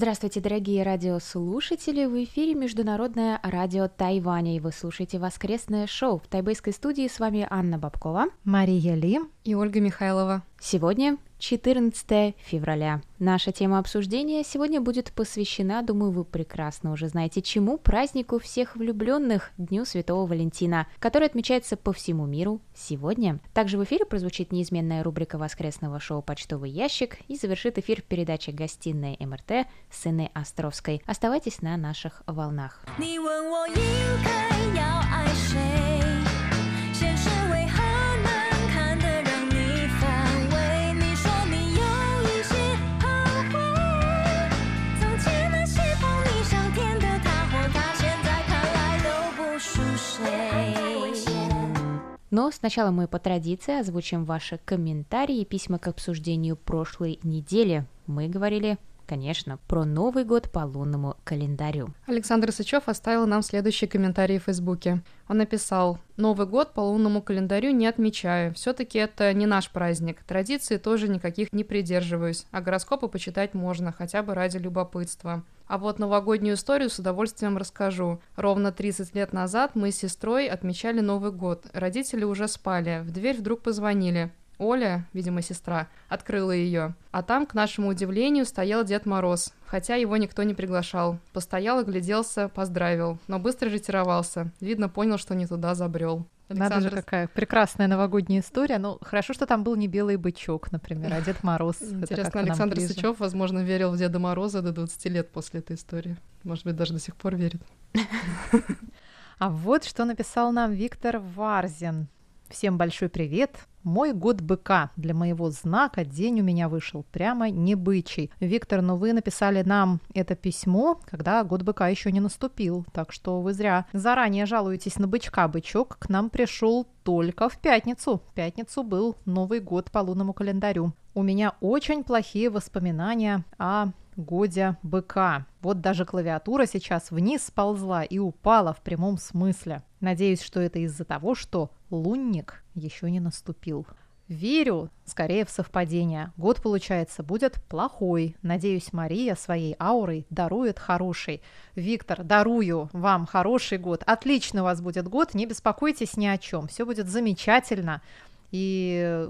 Здравствуйте, дорогие радиослушатели! В эфире Международное радио Тайваня, и вы слушаете воскресное шоу. В тайбэйской студии с вами Анна Бабкова, Мария Ли и Ольга Михайлова. Сегодня 14 февраля. Наша тема обсуждения сегодня будет посвящена, думаю, вы прекрасно уже знаете чему, празднику всех влюбленных, Дню Святого Валентина, который отмечается по всему миру сегодня. Также в эфире прозвучит неизменная рубрика воскресного шоу «Почтовый ящик» и завершит эфир передача «Гостиная МРТ» с Инной Островской. Оставайтесь на наших волнах. 你问我应该要爱谁？ Но сначала мы по традиции озвучим ваши комментарии и письма к обсуждению прошлой недели. Мы говорили конечно, про Новый год по лунному календарю. Александр Сычев оставил нам следующий комментарий в Фейсбуке. Он написал, Новый год по лунному календарю не отмечаю. Все-таки это не наш праздник. Традиции тоже никаких не придерживаюсь. А гороскопы почитать можно, хотя бы ради любопытства. А вот новогоднюю историю с удовольствием расскажу. Ровно 30 лет назад мы с сестрой отмечали Новый год. Родители уже спали. В дверь вдруг позвонили. Оля, видимо, сестра, открыла ее. А там, к нашему удивлению, стоял Дед Мороз, хотя его никто не приглашал. Постоял, огляделся, поздравил, но быстро ретировался. Видно, понял, что не туда забрел. Александр... Надо же, какая прекрасная новогодняя история. Ну, хорошо, что там был не белый бычок, например, а Дед Мороз. Интересно, Александр Сычев, возможно, верил в Деда Мороза до 20 лет после этой истории. Может быть, даже до сих пор верит. А вот что написал нам Виктор Варзин. Всем большой привет. Мой год быка. Для моего знака день у меня вышел прямо не бычий. Виктор, но ну вы написали нам это письмо, когда год быка еще не наступил. Так что вы зря заранее жалуетесь на бычка. Бычок к нам пришел только в пятницу. В пятницу был Новый год по лунному календарю. У меня очень плохие воспоминания о годе быка. Вот даже клавиатура сейчас вниз сползла и упала в прямом смысле. Надеюсь, что это из-за того, что лунник еще не наступил. Верю, скорее в совпадение. Год, получается, будет плохой. Надеюсь, Мария своей аурой дарует хороший. Виктор, дарую вам хороший год. Отлично у вас будет год. Не беспокойтесь ни о чем. Все будет замечательно. И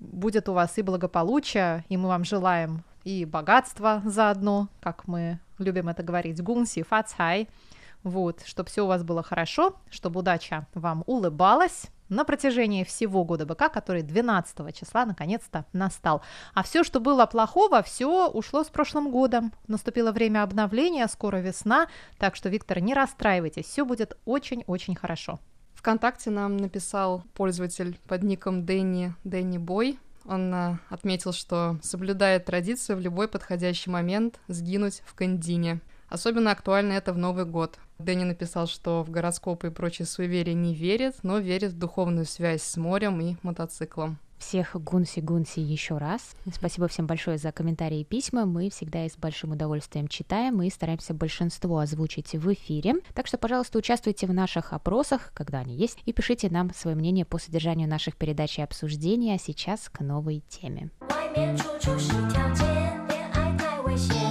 будет у вас и благополучие, и мы вам желаем и богатства заодно, как мы любим это говорить, гунси, фацхай, вот, чтобы все у вас было хорошо, чтобы удача вам улыбалась на протяжении всего года быка, который 12 числа наконец-то настал. А все, что было плохого, все ушло с прошлым годом. Наступило время обновления, скоро весна, так что, Виктор, не расстраивайтесь, все будет очень-очень хорошо. Вконтакте нам написал пользователь под ником Дэнни, Дэнни Бой. Он а, отметил, что соблюдает традицию в любой подходящий момент сгинуть в кандине. Особенно актуально это в Новый год. Дэнни написал, что в гороскопы и прочие суеверия не верит, но верит в духовную связь с морем и мотоциклом. Всех гунси-гунси еще раз. Спасибо всем большое за комментарии и письма. Мы всегда их с большим удовольствием читаем и стараемся большинство озвучить в эфире. Так что, пожалуйста, участвуйте в наших опросах, когда они есть, и пишите нам свое мнение по содержанию наших передач и обсуждений. А сейчас к новой теме. 外面处处是条件，恋爱太危险。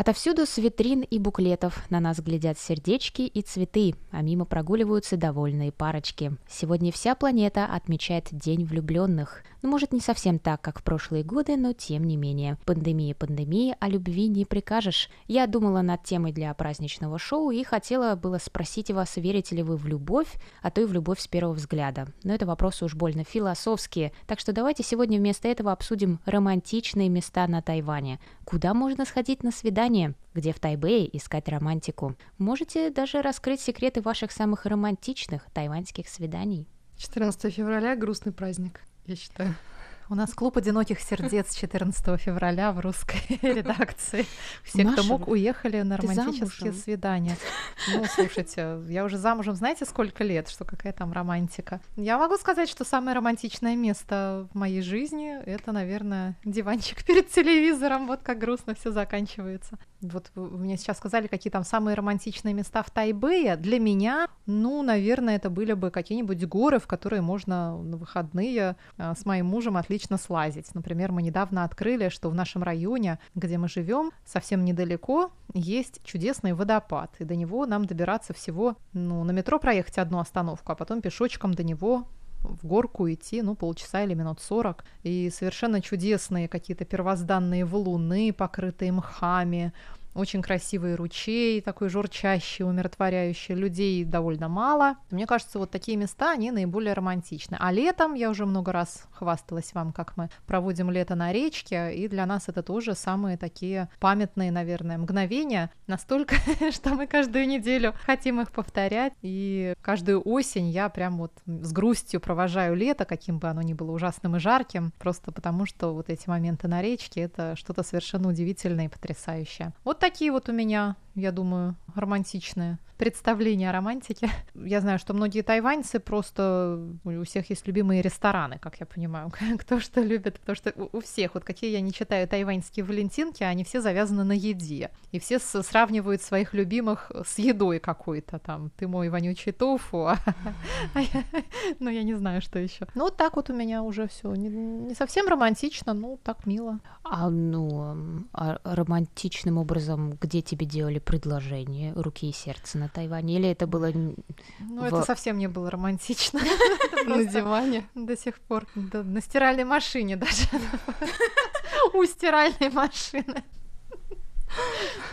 Отовсюду с витрин и буклетов на нас глядят сердечки и цветы, а мимо прогуливаются довольные парочки. Сегодня вся планета отмечает День влюбленных. Ну, может, не совсем так, как в прошлые годы, но тем не менее. Пандемия пандемии, а любви не прикажешь. Я думала над темой для праздничного шоу и хотела было спросить вас, верите ли вы в любовь, а то и в любовь с первого взгляда. Но это вопросы уж больно философские, так что давайте сегодня вместо этого обсудим романтичные места на Тайване. Куда можно сходить на свидание? Где в Тайбэе искать романтику? Можете даже раскрыть секреты ваших самых романтичных тайваньских свиданий. 14 февраля — грустный праздник, я считаю. У нас клуб одиноких сердец 14 февраля в русской редакции. Все, Маша, кто мог, уехали на романтические свидания. Ну, слушайте, я уже замужем, знаете, сколько лет, что какая там романтика. Я могу сказать, что самое романтичное место в моей жизни — это, наверное, диванчик перед телевизором. Вот как грустно все заканчивается. Вот вы мне сейчас сказали, какие там самые романтичные места в Тайбэе. Для меня, ну, наверное, это были бы какие-нибудь горы, в которые можно на выходные а, с моим мужем отлично слазить. Например, мы недавно открыли, что в нашем районе, где мы живем, совсем недалеко есть чудесный водопад. И до него нам добираться всего, ну, на метро проехать одну остановку, а потом пешочком до него в горку идти, ну, полчаса или минут сорок. И совершенно чудесные какие-то первозданные валуны, покрытые мхами, очень красивый ручей, такой журчащий, умиротворяющий. Людей довольно мало. Мне кажется, вот такие места, они наиболее романтичны. А летом, я уже много раз хвасталась вам, как мы проводим лето на речке, и для нас это тоже самые такие памятные, наверное, мгновения. Настолько, что мы каждую неделю хотим их повторять. И каждую осень я прям вот с грустью провожаю лето, каким бы оно ни было ужасным и жарким, просто потому что вот эти моменты на речке — это что-то совершенно удивительное и потрясающее. Вот такие вот у меня, я думаю, романтичные представления о романтике. Я знаю, что многие тайваньцы просто... У всех есть любимые рестораны, как я понимаю. Кто что любит, потому что у всех, вот какие я не читаю тайваньские валентинки, они все завязаны на еде. И все сравнивают своих любимых с едой какой-то там. Ты мой вонючий тофу, а а я- ну я не знаю, что еще. Ну вот так вот у меня уже все. Не, совсем романтично, но так мило. А ну, а романтичным образом, где тебе делали предложение руки и сердца на Тайване? Или это было... Ну В- это совсем не было романтично. На диване. До сих пор. На стиральной машине даже. У стиральной машины.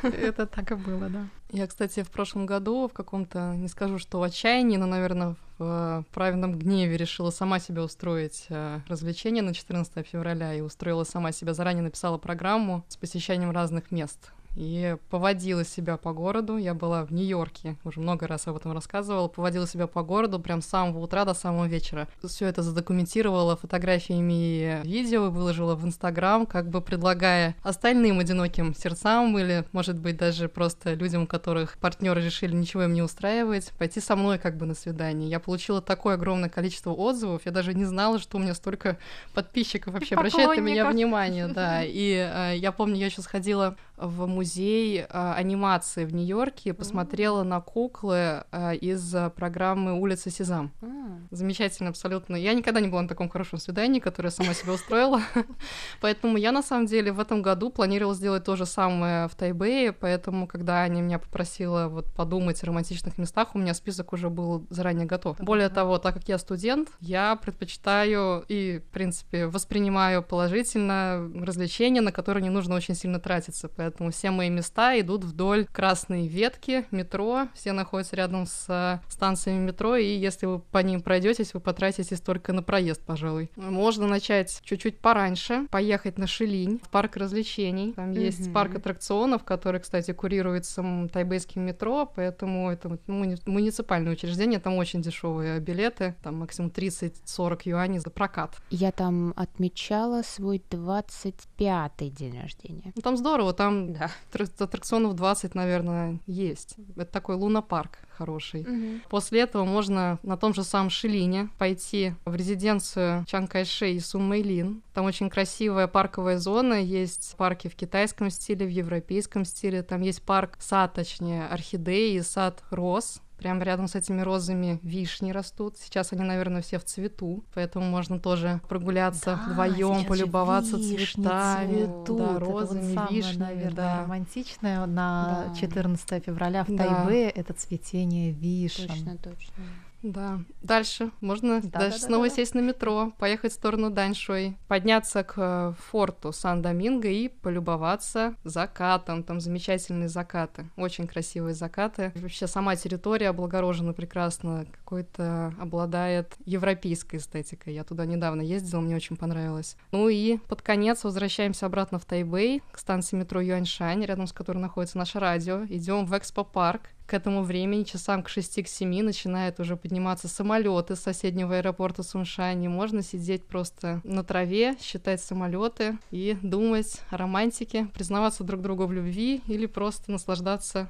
Это так и было, да. Я, кстати, в прошлом году в каком-то, не скажу, что в отчаянии, но, наверное, в э, праведном гневе решила сама себе устроить э, развлечение на 14 февраля и устроила сама себя, заранее написала программу с посещением разных мест. И поводила себя по городу. Я была в Нью-Йорке, уже много раз об этом рассказывала. Поводила себя по городу прям с самого утра до самого вечера. Все это задокументировала фотографиями и видео, выложила в Инстаграм, как бы предлагая остальным одиноким сердцам или, может быть, даже просто людям, у которых партнеры решили ничего им не устраивать, пойти со мной как бы на свидание. Я получила такое огромное количество отзывов, я даже не знала, что у меня столько подписчиков вообще обращает на меня внимание, да. И э, я помню, я еще сходила в музей э, анимации в Нью-Йорке, посмотрела на куклы э, из э, программы «Улица Сезам». А, Замечательно, абсолютно. Я никогда не была на таком хорошем свидании, которое сама себе устроила. Поэтому я, на самом деле, в этом году планировала сделать то же самое в Тайбэе. Поэтому, когда Аня меня попросила вот подумать о романтичных местах, у меня список уже был заранее готов. Более того, так как я студент, я предпочитаю и, в принципе, воспринимаю положительно развлечения, на которые не нужно очень сильно тратиться. Поэтому все мои места идут вдоль красной ветки метро. Все находятся рядом с э, станциями метро, и если вы по ним пройдетесь, вы потратитесь только на проезд, пожалуй. Можно начать чуть-чуть пораньше, поехать на Шилинь, в парк развлечений. Там есть Мгм. парк аттракционов, который, кстати, курируется тайбэйским метро, поэтому это вот муни- муниципальное учреждение, там очень дешевые билеты, там максимум 30-40 юаней за прокат. Я там отмечала свой 25-й день рождения. Ну, там здорово, там Да. аттрак- аттракционов 20, наверное, есть. Это такой лунопарк хороший. После этого можно на том же самом Шилине пойти в резиденцию Чан Кайши и Сун Мэйлин. Там очень красивая парковая зона, есть парки в китайском стиле, в европейском стиле. Там есть парк сад, точнее, орхидеи сад роз. Прямо рядом с этими розами вишни растут. Сейчас они, наверное, все в цвету, поэтому можно тоже прогуляться вдвоем, полюбоваться цветами, да, розами, вишнями, наверное, да. романтичное на Да. 14 февраля в Да. Тайбе это цветение вишен. Точно, точно. Да. Дальше можно Да, дальше да, да, снова да. сесть на метро, поехать в сторону Даньшуй, подняться к э, форту Сан-Доминго и полюбоваться закатом. Там замечательные закаты, очень красивые закаты. Вообще сама территория облагорожена прекрасно, какой-то обладает европейской эстетикой. Я туда недавно ездила, мне очень понравилось. Ну и под конец возвращаемся обратно в Тайбэй, к станции метро Юаньшань, рядом с которой находится наше радио. Идем в экспо-парк, к этому времени, часам к 6-7, начинают уже подниматься самолеты с соседнего аэропорта Суншани. Можно сидеть просто на траве, считать самолеты и думать о романтике, признаваться друг другу в любви или просто наслаждаться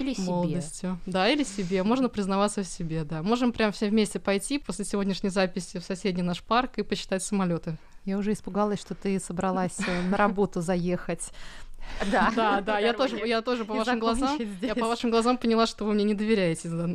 или себе. молодостью. Да, или себе. Можно признаваться в себе, да. Можем прям все вместе пойти после сегодняшней записи в соседний наш парк и посчитать самолеты. Я уже испугалась, что ты собралась э, на работу заехать. Да, Да, да, я тоже, я тоже по вашим глазам, я по вашим глазам поняла, что вы мне не доверяете. да.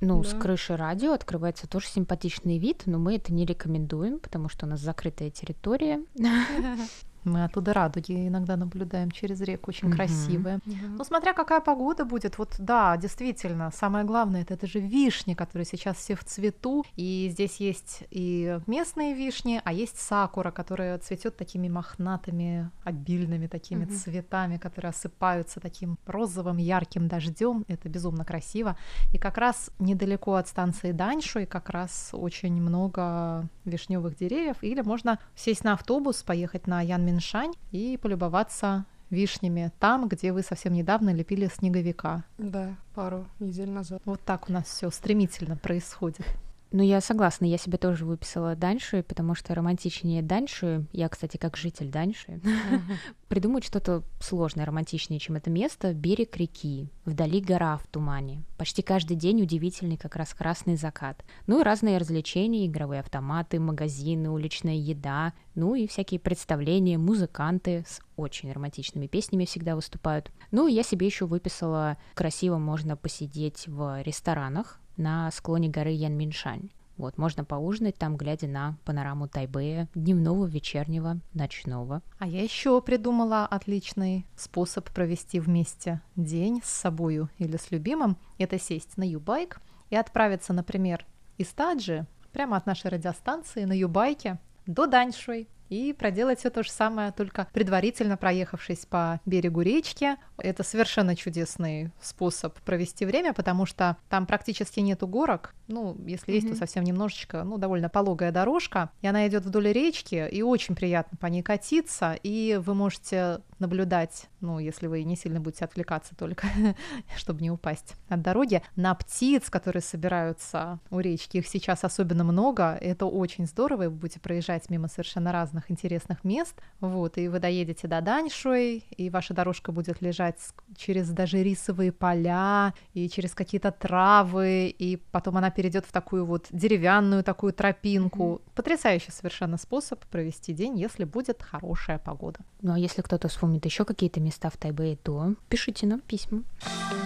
Ну, с Да. крыши радио открывается тоже симпатичный вид, но мы это не рекомендуем, потому что у нас закрытая территория. Мы оттуда радуги иногда наблюдаем через реку, очень Мгм. красивые. Ну, смотря какая погода будет, вот да, действительно, самое главное, это, это же вишни, которые сейчас все в цвету, и здесь есть и местные вишни, а есть сакура, которая цветет такими мохнатыми, обильными такими Мгм. цветами, которые осыпаются таким розовым ярким дождем, это безумно красиво. И как раз недалеко от станции Даньшуй как раз очень много вишневых деревьев, или можно сесть на автобус, поехать на Янминшань и полюбоваться вишнями там, где вы совсем недавно лепили снеговика. Да, пару недель назад. Вот так у нас все стремительно происходит. Ну, я согласна, я себе тоже выписала Даньши, потому что романтичнее Даньши, я, кстати, как житель Даньши, придумать что-то сложное, романтичнее, чем это место, берег реки, вдали гора в тумане. Почти каждый день удивительный как раз красный закат. Ну и разные развлечения, игровые автоматы, магазины, уличная еда, ну и всякие представления, музыканты с очень романтичными песнями всегда выступают. Ну я себе еще выписала, красиво можно посидеть в ресторанах, на склоне горы Янминшань. Вот, можно поужинать там, глядя на панораму Тайбэя, дневного, вечернего, ночного. А я еще придумала отличный способ провести вместе день с собою или с любимым. Это сесть на юбайк и отправиться, например, из Таджи, прямо от нашей радиостанции на юбайке до Даньшуй и проделать все то же самое, только предварительно проехавшись по берегу речки. Это совершенно чудесный способ провести время, потому что там практически нету горок. Ну, если есть, то совсем немножечко, ну, довольно пологая дорожка, и она идет вдоль речки, и очень приятно по ней катиться, и вы можете наблюдать, ну, если вы не сильно будете отвлекаться только, чтобы не упасть от дороги, на птиц, которые собираются у речки. Их сейчас особенно много, это очень здорово, и вы будете проезжать мимо совершенно разных интересных мест, вот, и вы доедете до Даньшуй, и ваша дорожка будет лежать с- через даже рисовые поля, и через какие-то травы, и потом она перейдет в такую вот деревянную такую тропинку. Потрясающий совершенно способ провести день, если будет хорошая погода. Ну а если кто-то вспомнит еще какие-то места в Тайбэе, то пишите нам письма.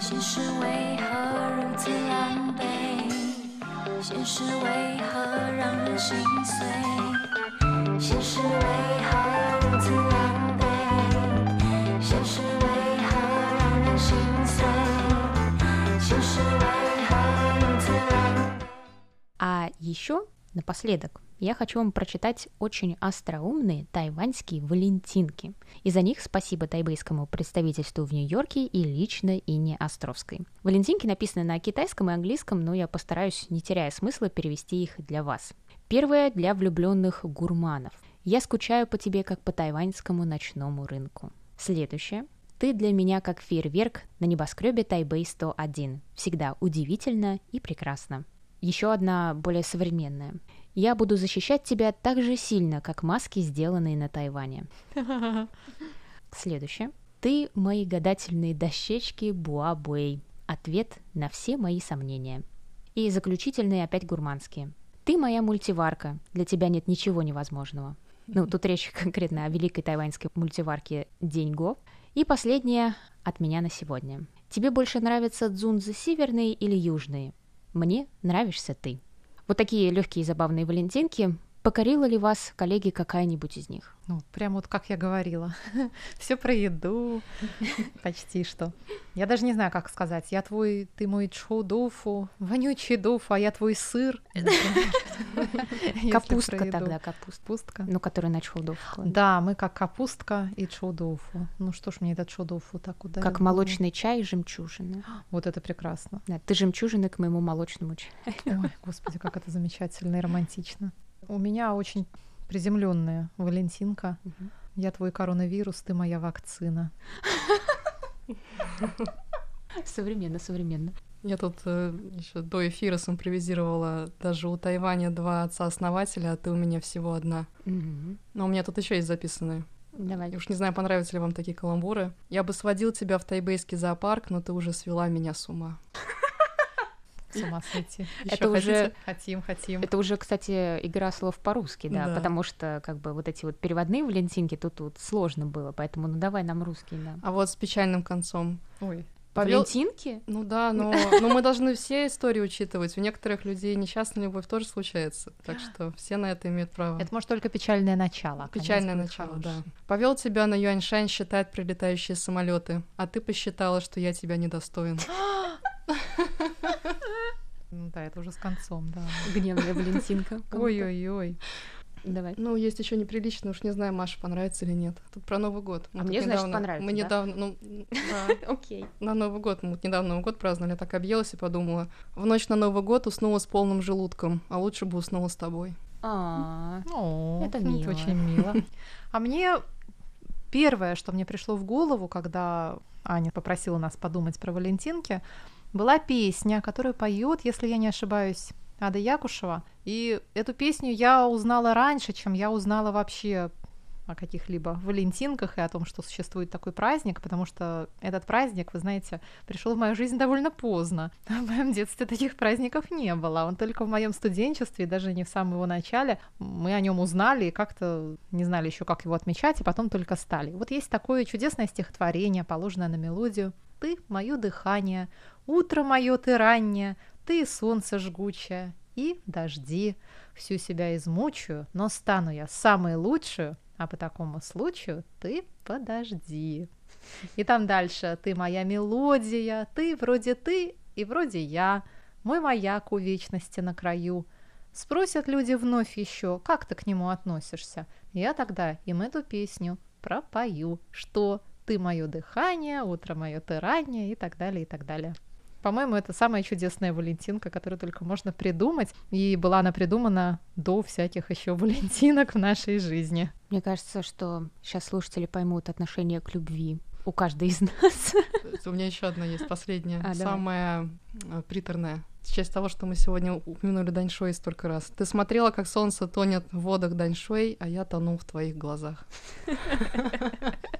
现实为何如此狼狈？现实为何让人心碎？ А еще напоследок я хочу вам прочитать очень остроумные тайваньские валентинки. И за них спасибо тайбэйскому представительству в Нью-Йорке и лично Инне Островской. Валентинки написаны на китайском и английском, но я постараюсь, не теряя смысла, перевести их для вас. Первое для влюбленных гурманов. Я скучаю по тебе, как по тайваньскому ночному рынку. Следующее. Ты для меня как фейерверк на небоскребе Тайбэй 101. Всегда удивительно и прекрасно. Еще одна более современная. Я буду защищать тебя так же сильно, как маски, сделанные на Тайване. Следующее. Ты мои гадательные дощечки Буа-Буэй. Ответ на все мои сомнения. И заключительные опять гурманские. Ты моя мультиварка. Для тебя нет ничего невозможного. Ну, тут речь конкретно о великой тайваньской мультиварке Деньго. И последнее от меня на сегодня. Тебе больше нравятся дзунзы северные или южные? Мне нравишься ты. Вот такие легкие и забавные валентинки. Покорила ли вас, коллеги, какая-нибудь из них? Ну, прям вот как я говорила. Все про еду. Почти что. Я даже не знаю, как сказать. Я твой, ты мой чхоудофу, вонючий дофу, а я твой сыр. Капустка тогда, капустка. Ну, которая на вкладывает. Да, мы как капустка и чоудофу. Ну что ж мне этот чоудофу так ударил? Как молочный чай и жемчужины. Вот это прекрасно. Да, ты жемчужины к моему молочному чаю. Ой, господи, как это замечательно и романтично. У меня очень приземленная Валентинка. Я твой коронавирус, ты моя вакцина. Современно, современно. Я тут э, еще до эфира симпровизировала даже у Тайваня два отца-основателя, а ты у меня всего одна. Мгм. Но у меня тут еще есть записанные. Давай. Я уж не знаю, понравятся ли вам такие каламбуры. Я бы сводил тебя в тайбейский зоопарк, но ты уже свела меня с ума. С ума сойти. Это уже-? Хотим, хотим. Это уже, кстати, игра слов по-русски, да, Да. потому что как бы вот эти вот переводные валентинки тут тут сложно было, поэтому ну давай нам русский, да. А вот с печальным концом. Ой. Повел- Валентинки? Ну да, но, но мы должны все истории учитывать. У некоторых людей несчастная любовь тоже случается. Так что все на это имеют право. Это может только печальное начало. а Печальное начало, хороший. да. Повел тебя на Юаньшань считать прилетающие самолеты, а ты посчитала, что я тебя недостоин. Ну да, это уже с концом, да. Гневная Валентинка. Ой-ой-ой. Давай. Ну, есть еще неприлично, уж не знаю, Маша, понравится или нет. Тут про Новый год. А тут мне, значит, недавно- понравится, Мы да? недавно, ну, Окей. на Новый год, мы недавно Новый год праздновали, я так объелась и подумала, в ночь на Новый год уснула с полным желудком, а лучше бы уснула с тобой. А, О, Это это мило. очень мило. А мне первое, что мне пришло в голову, когда Аня попросила нас подумать про Валентинки, была песня, которую поет, если я не ошибаюсь, Ада Якушева. И эту песню я узнала раньше, чем я узнала вообще о каких-либо Валентинках и о том, что существует такой праздник, потому что этот праздник, вы знаете, пришел в мою жизнь довольно поздно. В моем детстве таких праздников не было. Он только в моем студенчестве, даже не в самом его начале. Мы о нем узнали и как-то не знали еще, как его отмечать, и потом только стали. Вот есть такое чудесное стихотворение, положенное на мелодию. Ты — мое дыхание, утро мое ты раннее, ты — солнце жгучее, и дожди. Всю себя измучаю, но стану я самой лучшую, а по такому случаю ты подожди. И там дальше ты моя мелодия, ты вроде ты и вроде я, мой маяк у вечности на краю. Спросят люди вновь еще, как ты к нему относишься. Я тогда им эту песню пропою, что ты мое дыхание, утро мое ты раннее и так далее, и так далее. По-моему, это самая чудесная Валентинка, которую только можно придумать. И была она придумана до всяких еще Валентинок в нашей жизни. Мне кажется, что сейчас слушатели поймут отношение к любви у каждой из нас. У меня еще одна есть, последняя, А, давай. самая э, приторная. В честь того, что мы сегодня упомянули Даньшуй столько раз. Ты смотрела, как солнце тонет в водах Даньшуй, а я тону в твоих глазах.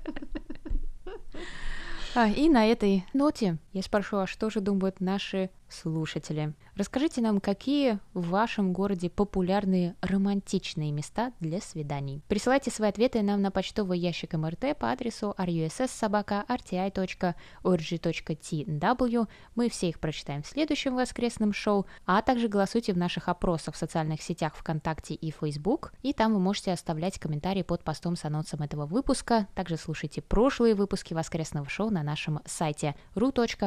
А, и на этой ноте я спрошу, а что же думают наши слушатели? Расскажите нам, какие в вашем городе популярные романтичные места для свиданий. Присылайте свои ответы нам на почтовый ящик МРТ по адресу russsobaka.rti.org.tw. Мы все их прочитаем в следующем воскресном шоу, а также голосуйте в наших опросах в социальных сетях ВКонтакте и Facebook, и там вы можете оставлять комментарии под постом с анонсом этого выпуска. Также слушайте прошлые выпуски воскресного шоу на нашем сайте ru.rti.org.tw.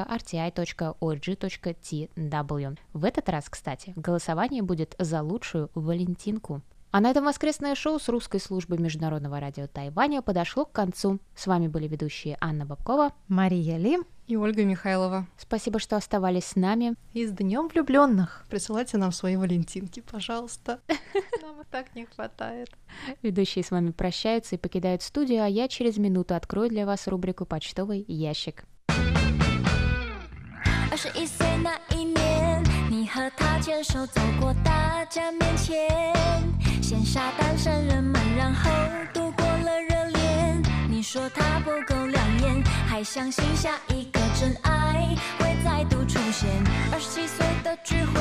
В этот раз, кстати, голосование будет за лучшую Валентинку. А на этом воскресное шоу с русской службы Международного радио Тайваня подошло к концу. С вами были ведущие Анна Бабкова. Мария Ли И Ольга Михайлова. Спасибо, что оставались с нами. и с Днем влюбленных. Присылайте нам свои Валентинки, пожалуйста. Нам их так не хватает. Ведущие с вами прощаются и покидают студию, а я через минуту открою для вас рубрику «Почтовый ящик». 二十一岁那一年，你和他牵手走过大家面前，羡煞单身人们，然后度过了热恋。你说他不够亮眼，还相信下一个真爱会再度出现。二十七岁的聚会，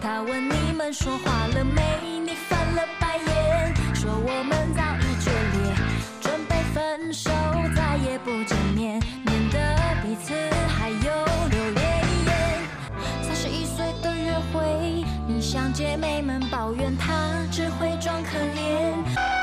他问你们说话了没？你翻了白眼，说我们早已决裂，准备分手，再也不见面，免得彼此还姐妹们抱怨，他只会装可怜。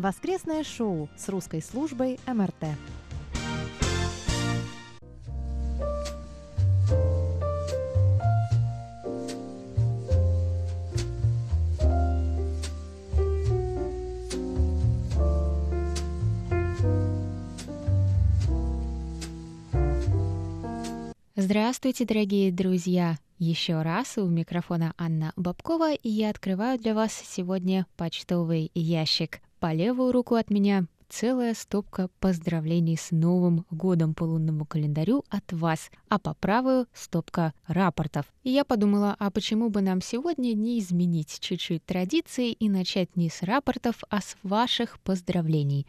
Воскресное шоу с русской службой МРТ. Здравствуйте, дорогие друзья! Еще раз у микрофона Анна Бабкова, и я открываю для вас сегодня почтовый ящик. По левую руку от меня целая стопка поздравлений с Новым годом по лунному календарю от вас, а по правую — стопка рапортов. И я подумала, а почему бы нам сегодня не изменить чуть-чуть традиции и начать не с рапортов, а с ваших поздравлений.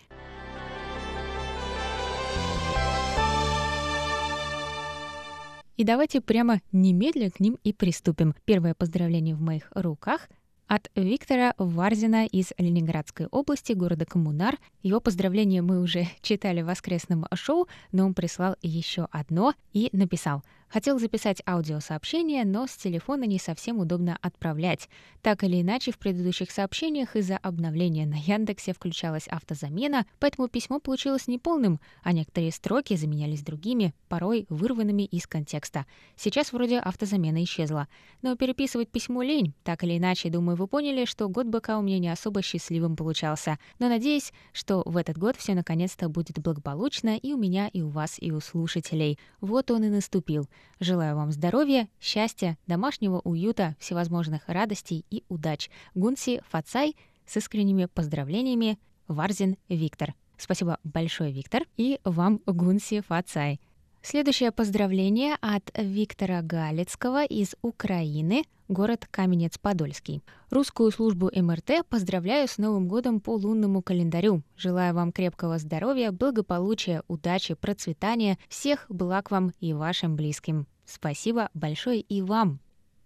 И давайте прямо немедленно к ним и приступим. Первое поздравление в моих руках от Виктора Варзина из Ленинградской области, города Коммунар. Его поздравление мы уже читали в воскресном шоу, но он прислал еще одно и написал — Хотел записать аудиосообщение, но с телефона не совсем удобно отправлять. Так или иначе, в предыдущих сообщениях из-за обновления на Яндексе включалась автозамена, поэтому письмо получилось неполным, а некоторые строки заменялись другими, порой вырванными из контекста. Сейчас вроде автозамена исчезла. Но переписывать письмо лень. Так или иначе, думаю, вы поняли, что год быка у меня не особо счастливым получался. Но надеюсь, что в этот год все наконец-то будет благополучно и у меня, и у вас, и у слушателей. Вот он и наступил. Желаю вам здоровья, счастья, домашнего уюта, всевозможных радостей и удач. Гунси Фацай с искренними поздравлениями. Варзин Виктор. Спасибо большое, Виктор, и вам Гунси Фацай. Следующее поздравление от Виктора Галицкого из Украины, город Каменец-Подольский. Русскую службу МРТ поздравляю с Новым годом по лунному календарю. Желаю вам крепкого здоровья, благополучия, удачи, процветания, всех благ вам и вашим близким. Спасибо большое и вам.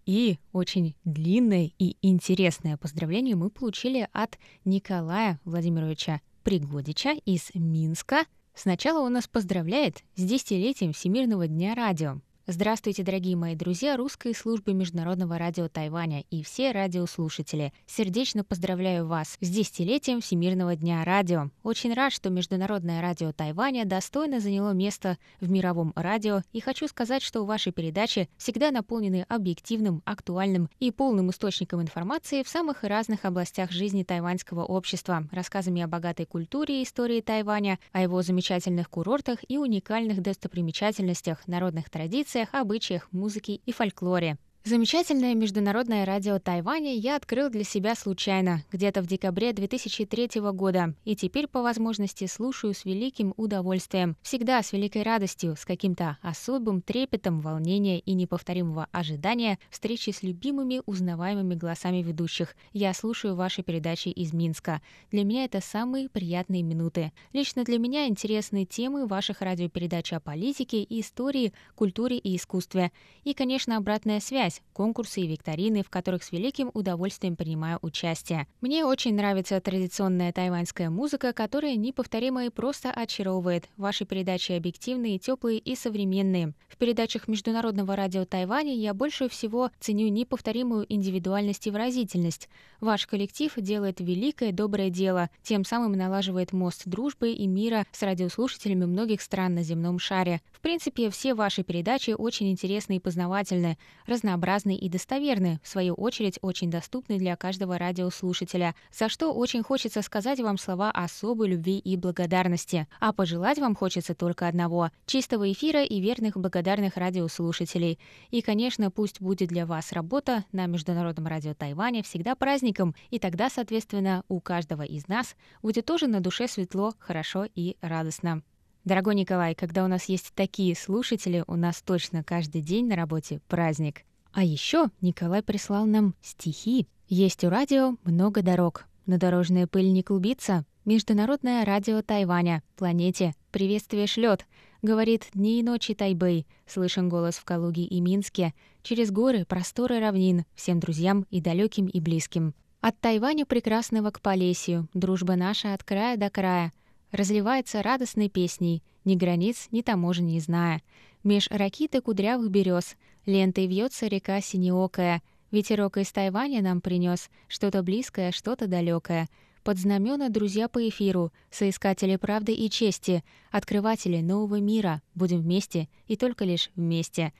И очень длинное и интересное поздравление мы получили от Николая Владимировича Пригодича из Минска. Сначала он нас поздравляет с десятилетием Всемирного дня радио. Здравствуйте, дорогие мои друзья русской службы Международного радио Тайваня и все радиослушатели. Сердечно поздравляю вас с десятилетием Всемирного дня радио. Очень рад, что Международное радио Тайваня достойно заняло место в мировом радио, и хочу сказать, что ваши передачи всегда наполнены объективным, актуальным и полным источником информации в самых разных областях жизни тайваньского общества, рассказами о богатой культуре и истории Тайваня, о его замечательных курортах и уникальных достопримечательностях, народных традициях, традициях, обычаях, музыке и фольклоре. Замечательное международное радио Тайваня я открыл для себя случайно, где-то в декабре 2003 года, и теперь по возможности слушаю с великим удовольствием, всегда с великой радостью, с каким-то особым трепетом, волнения и неповторимого ожидания встречи с любимыми узнаваемыми голосами ведущих. Я слушаю ваши передачи из Минска. Для меня это самые приятные минуты. Лично для меня интересны темы ваших радиопередач о политике, истории, культуре и искусстве. И, конечно, обратная связь связь, конкурсы и викторины, в которых с великим удовольствием принимаю участие. Мне очень нравится традиционная тайваньская музыка, которая неповторима и просто очаровывает. Ваши передачи объективные, теплые и современные. В передачах Международного радио Тайваня я больше всего ценю неповторимую индивидуальность и выразительность. Ваш коллектив делает великое доброе дело, тем самым налаживает мост дружбы и мира с радиослушателями многих стран на земном шаре. В принципе, все ваши передачи очень интересны и познавательны, разнообразны разнообразны и достоверны, в свою очередь очень доступны для каждого радиослушателя, за что очень хочется сказать вам слова особой любви и благодарности. А пожелать вам хочется только одного — чистого эфира и верных благодарных радиослушателей. И, конечно, пусть будет для вас работа на Международном радио Тайваня всегда праздником, и тогда, соответственно, у каждого из нас будет тоже на душе светло, хорошо и радостно. Дорогой Николай, когда у нас есть такие слушатели, у нас точно каждый день на работе праздник. А еще Николай прислал нам стихи. Есть у радио много дорог, но дорожная пыль не клубится. Международное радио Тайваня, планете, приветствие шлет. Говорит дни и ночи Тайбэй, слышен голос в Калуге и Минске. Через горы, просторы равнин, всем друзьям и далеким, и близким. От Тайваня прекрасного к Полесью, дружба наша от края до края. Разливается радостной песней, ни границ, ни таможен не зная. Меж ракиты кудрявых берез лентой вьется река синеокая. Ветерок из Тайваня нам принес что-то близкое, что-то далекое. под знамена друзья по эфиру, соискатели правды и чести, открыватели нового мира. Будем вместе и только лишь вместе.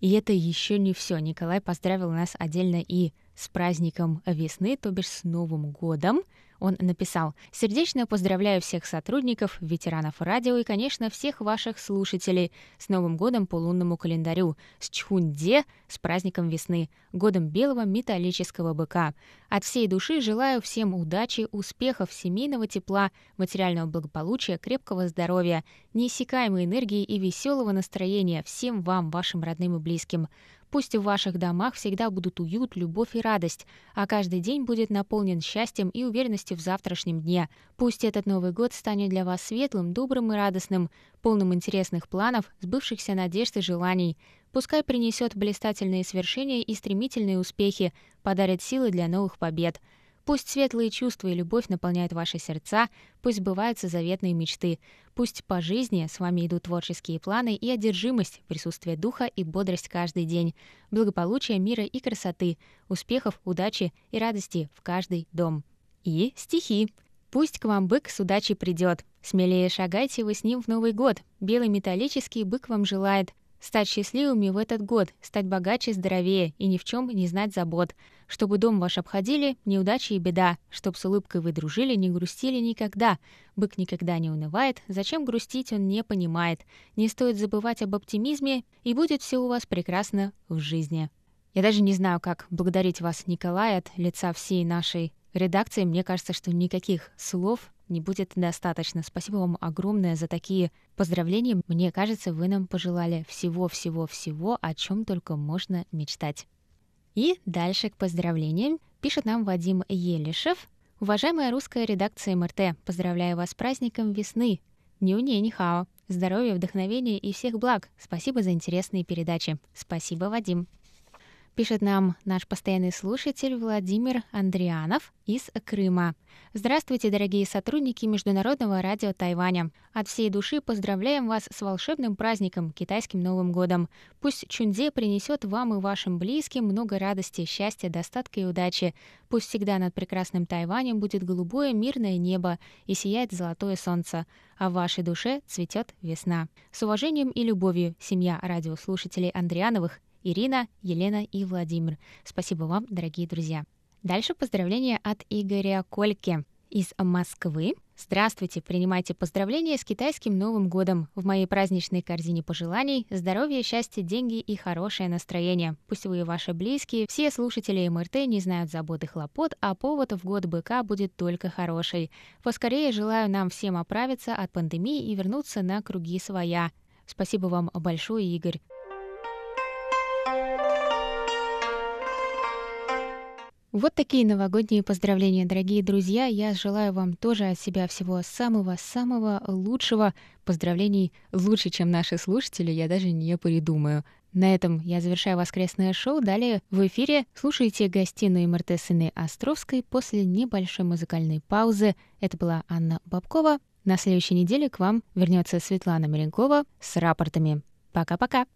И это еще не все. Николай поздравил нас отдельно и с праздником весны, то бишь с Новым годом. Он написал «Сердечно поздравляю всех сотрудников, ветеранов радио и, конечно, всех ваших слушателей с Новым годом по лунному календарю, с Чхунде, с праздником весны, годом белого металлического быка. От всей души желаю всем удачи, успехов, семейного тепла, материального благополучия, крепкого здоровья, неиссякаемой энергии и веселого настроения всем вам, вашим родным и близким. Пусть в ваших домах всегда будут уют, любовь и радость, а каждый день будет наполнен счастьем и уверенностью в завтрашнем дне. Пусть этот Новый год станет для вас светлым, добрым и радостным, полным интересных планов, сбывшихся надежд и желаний. Пускай принесет блистательные свершения и стремительные успехи, подарит силы для новых побед. Пусть светлые чувства и любовь наполняют ваши сердца, пусть сбываются заветные мечты, пусть по жизни с вами идут творческие планы и одержимость, присутствие духа и бодрость каждый день, благополучия, мира и красоты, успехов, удачи и радости в каждый дом. И стихи. Пусть к вам бык с удачей придет. Смелее шагайте вы с ним в Новый год. Белый металлический бык вам желает стать счастливыми в этот год, стать богаче, здоровее и ни в чем не знать забот, чтобы дом ваш обходили неудачи и беда, чтоб с улыбкой вы дружили, не грустили никогда. Бык никогда не унывает, зачем грустить он не понимает. Не стоит забывать об оптимизме, и будет все у вас прекрасно в жизни. Я даже не знаю, как благодарить вас, Николай, от лица всей нашей редакции. Мне кажется, что никаких слов не будет достаточно. Спасибо вам огромное за такие поздравления. Мне кажется, вы нам пожелали всего-всего-всего, о чем только можно мечтать. И дальше к поздравлениям пишет нам Вадим Елишев. Уважаемая русская редакция МРТ, поздравляю вас с праздником весны. Нюни Нихао. Здоровья, вдохновения и всех благ. Спасибо за интересные передачи. Спасибо, Вадим. Пишет нам наш постоянный слушатель Владимир Андрианов из Крыма. Здравствуйте, дорогие сотрудники Международного радио Тайваня. От всей души поздравляем вас с волшебным праздником, китайским Новым годом. Пусть Чунде принесет вам и вашим близким много радости, счастья, достатка и удачи. Пусть всегда над прекрасным Тайванем будет голубое мирное небо и сияет золотое солнце, а в вашей душе цветет весна. С уважением и любовью, семья радиослушателей Андриановых Ирина, Елена и Владимир. Спасибо вам, дорогие друзья. Дальше поздравления от Игоря Кольке из Москвы. Здравствуйте, принимайте поздравления с китайским Новым годом. В моей праздничной корзине пожеланий здоровья, счастья, деньги и хорошее настроение. Пусть вы и ваши близкие, все слушатели МРТ не знают забот и хлопот, а повод в год быка будет только хороший. Поскорее желаю нам всем оправиться от пандемии и вернуться на круги своя. Спасибо вам большое, Игорь. Вот такие новогодние поздравления, дорогие друзья. Я желаю вам тоже от себя всего самого-самого лучшего. Поздравлений лучше, чем наши слушатели, я даже не придумаю. На этом я завершаю воскресное шоу. Далее в эфире слушайте гостиную МРТ Сыны Островской после небольшой музыкальной паузы. Это была Анна Бабкова. На следующей неделе к вам вернется Светлана Маленкова с рапортами. Пока-пока!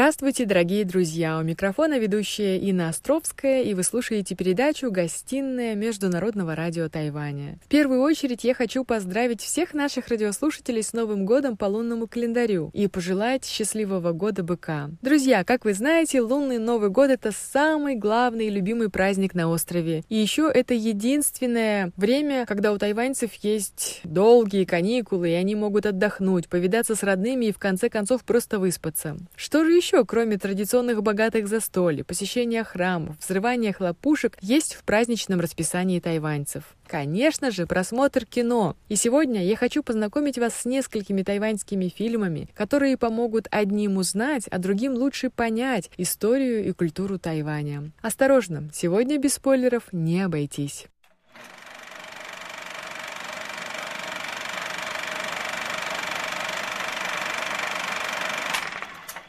Здравствуйте, дорогие друзья! У микрофона ведущая Инна Островская, и вы слушаете передачу «Гостиная Международного радио Тайваня». В первую очередь я хочу поздравить всех наших радиослушателей с Новым годом по лунному календарю и пожелать счастливого года быка. Друзья, как вы знаете, лунный Новый год — это самый главный и любимый праздник на острове. И еще это единственное время, когда у тайваньцев есть долгие каникулы, и они могут отдохнуть, повидаться с родными и в конце концов просто выспаться. Что же же еще, кроме традиционных богатых застолий, посещения храмов, взрывания хлопушек, есть в праздничном расписании тайваньцев? Конечно же, просмотр кино. И сегодня я хочу познакомить вас с несколькими тайваньскими фильмами, которые помогут одним узнать, а другим лучше понять историю и культуру Тайваня. Осторожно, сегодня без спойлеров не обойтись.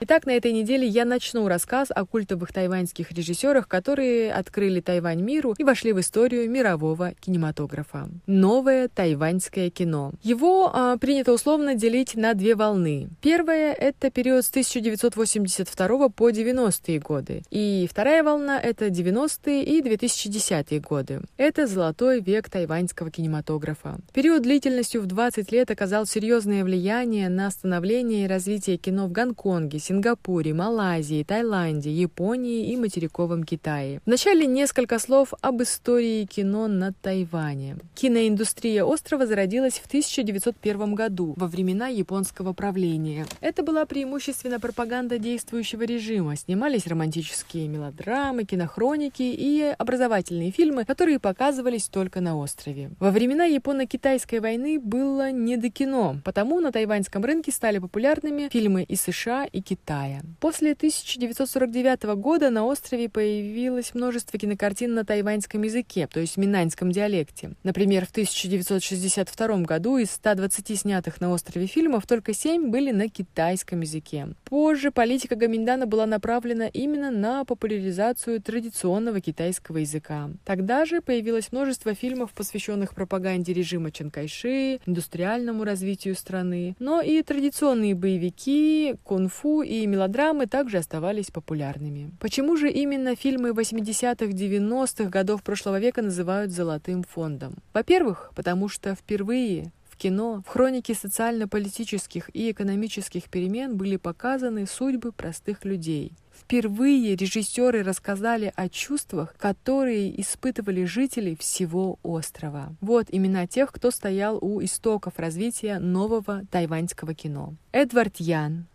Итак, на этой неделе я начну рассказ о культовых тайваньских режиссерах, которые открыли Тайвань миру и вошли в историю мирового кинематографа. Новое тайваньское кино. Его а, принято условно делить на две волны. Первая — это период с 1982 по 90-е годы. И вторая волна — это 90-е и 2010-е годы. Это золотой век тайваньского кинематографа. Период длительностью в 20 лет оказал серьезное влияние на становление и развитие кино в Гонконге, Сингапуре, Малайзии, Таиланде, Японии и материковом Китае. Вначале несколько слов об истории кино на Тайване. Киноиндустрия острова зародилась в 1901 году, во времена японского правления. Это была преимущественно пропаганда действующего режима. Снимались романтические мелодрамы, кинохроники и образовательные фильмы, которые показывались только на острове. Во времена Японо-Китайской войны было не до кино, потому на тайваньском рынке стали популярными фильмы из США и Китая Китая. После 1949 года на острове появилось множество кинокартин на тайваньском языке, то есть минаньском диалекте. Например, в 1962 году из 120 снятых на острове фильмов только 7 были на китайском языке. Позже политика Гаминдана была направлена именно на популяризацию традиционного китайского языка. Тогда же появилось множество фильмов, посвященных пропаганде режима Чан Кайши, индустриальному развитию страны, но и традиционные боевики, кунг-фу и мелодрамы также оставались популярными. Почему же именно фильмы 80-х-90-х годов прошлого века называют «золотым фондом»? Во-первых, потому что впервые кино, в хронике социально-политических и экономических перемен были показаны судьбы простых людей. Впервые режиссеры рассказали о чувствах, которые испытывали жители всего острова. Вот имена тех, кто стоял у истоков развития нового тайваньского кино. Эдвард Ян,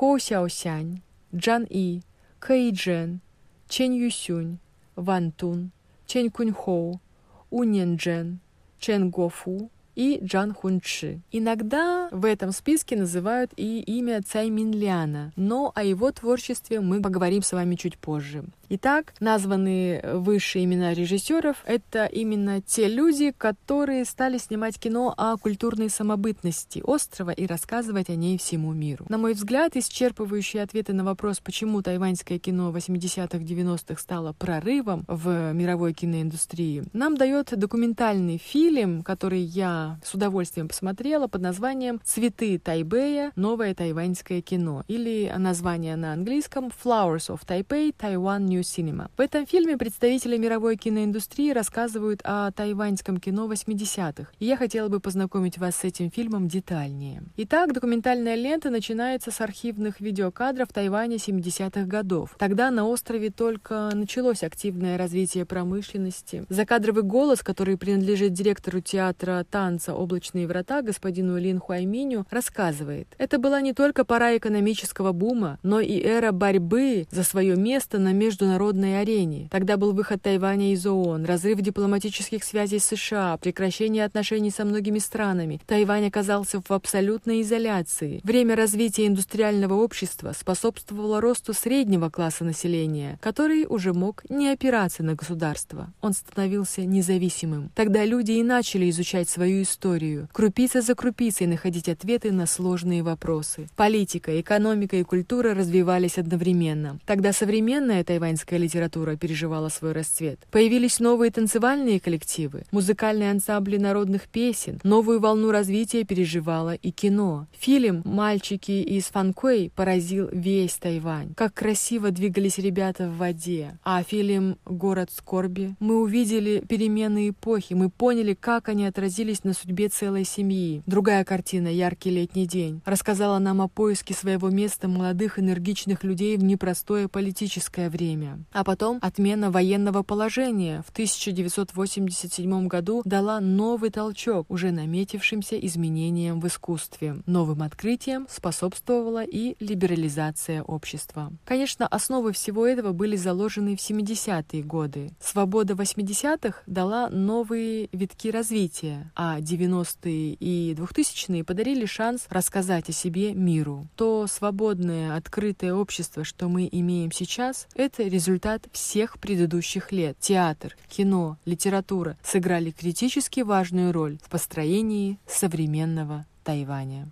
Хо Сяосянь, Джан И, Кэй Джен, Чен Юсюнь, Ван Тун, Чен Куньхоу, У Нен Джен, Чен Гофу, и Джан Хунчи. Иногда в этом списке называют и имя Цай Минляна, но о его творчестве мы поговорим с вами чуть позже. Итак, названные выше имена режиссеров — это именно те люди, которые стали снимать кино о культурной самобытности острова и рассказывать о ней всему миру. На мой взгляд, исчерпывающие ответы на вопрос, почему тайваньское кино 80-х, 90-х стало прорывом в мировой киноиндустрии, нам дает документальный фильм, который я с удовольствием посмотрела под названием «Цветы Тайбэя. Новое тайваньское кино» или название на английском «Flowers of Taipei. Taiwan New Cinema». В этом фильме представители мировой киноиндустрии рассказывают о тайваньском кино 80-х, и я хотела бы познакомить вас с этим фильмом детальнее. Итак, документальная лента начинается с архивных видеокадров Тайваня 70-х годов. Тогда на острове только началось активное развитие промышленности. Закадровый голос, который принадлежит директору театра танца танца «Облачные врата» господину Лин Хуайминю рассказывает. Это была не только пора экономического бума, но и эра борьбы за свое место на международной арене. Тогда был выход Тайваня из ООН, разрыв дипломатических связей с США, прекращение отношений со многими странами. Тайвань оказался в абсолютной изоляции. Время развития индустриального общества способствовало росту среднего класса населения, который уже мог не опираться на государство. Он становился независимым. Тогда люди и начали изучать свою историю, крупица за крупицей находить ответы на сложные вопросы. Политика, экономика и культура развивались одновременно. Тогда современная тайваньская литература переживала свой расцвет. Появились новые танцевальные коллективы, музыкальные ансамбли народных песен, новую волну развития переживало и кино. Фильм «Мальчики из Фанкуэй» поразил весь Тайвань. Как красиво двигались ребята в воде. А фильм «Город скорби» мы увидели перемены эпохи, мы поняли, как они отразились на судьбе целой семьи. Другая картина «Яркий летний день» рассказала нам о поиске своего места молодых энергичных людей в непростое политическое время. А потом отмена военного положения в 1987 году дала новый толчок уже наметившимся изменениям в искусстве. Новым открытиям способствовала и либерализация общества. Конечно, основы всего этого были заложены в 70-е годы. Свобода 80-х дала новые витки развития, а 90-е и 2000-е подарили шанс рассказать о себе миру. То свободное, открытое общество, что мы имеем сейчас, это результат всех предыдущих лет. Театр, кино, литература сыграли критически важную роль в построении современного Тайваня.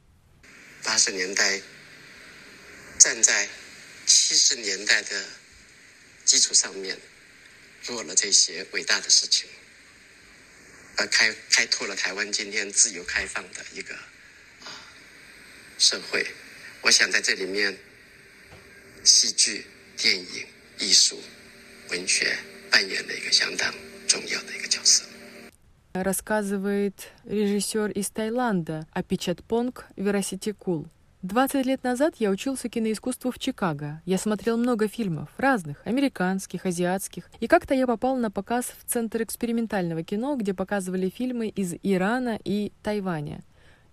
八十年代站在七十年代的基础上面做了这些伟大的事情， 而开开拓了台湾今天自由开放的一个啊社会。我想在这里面，戏剧、电影、艺术、文学扮演了一个相当重要的一个角色。 Рассказывает режиссер из Таиланда Апичатпонг Вераситикул. 20 лет назад я учился киноискусству в Чикаго. Я смотрел много фильмов, разных, американских, азиатских. И как-то я попал на показ в Центр экспериментального кино, где показывали фильмы из Ирана и Тайваня.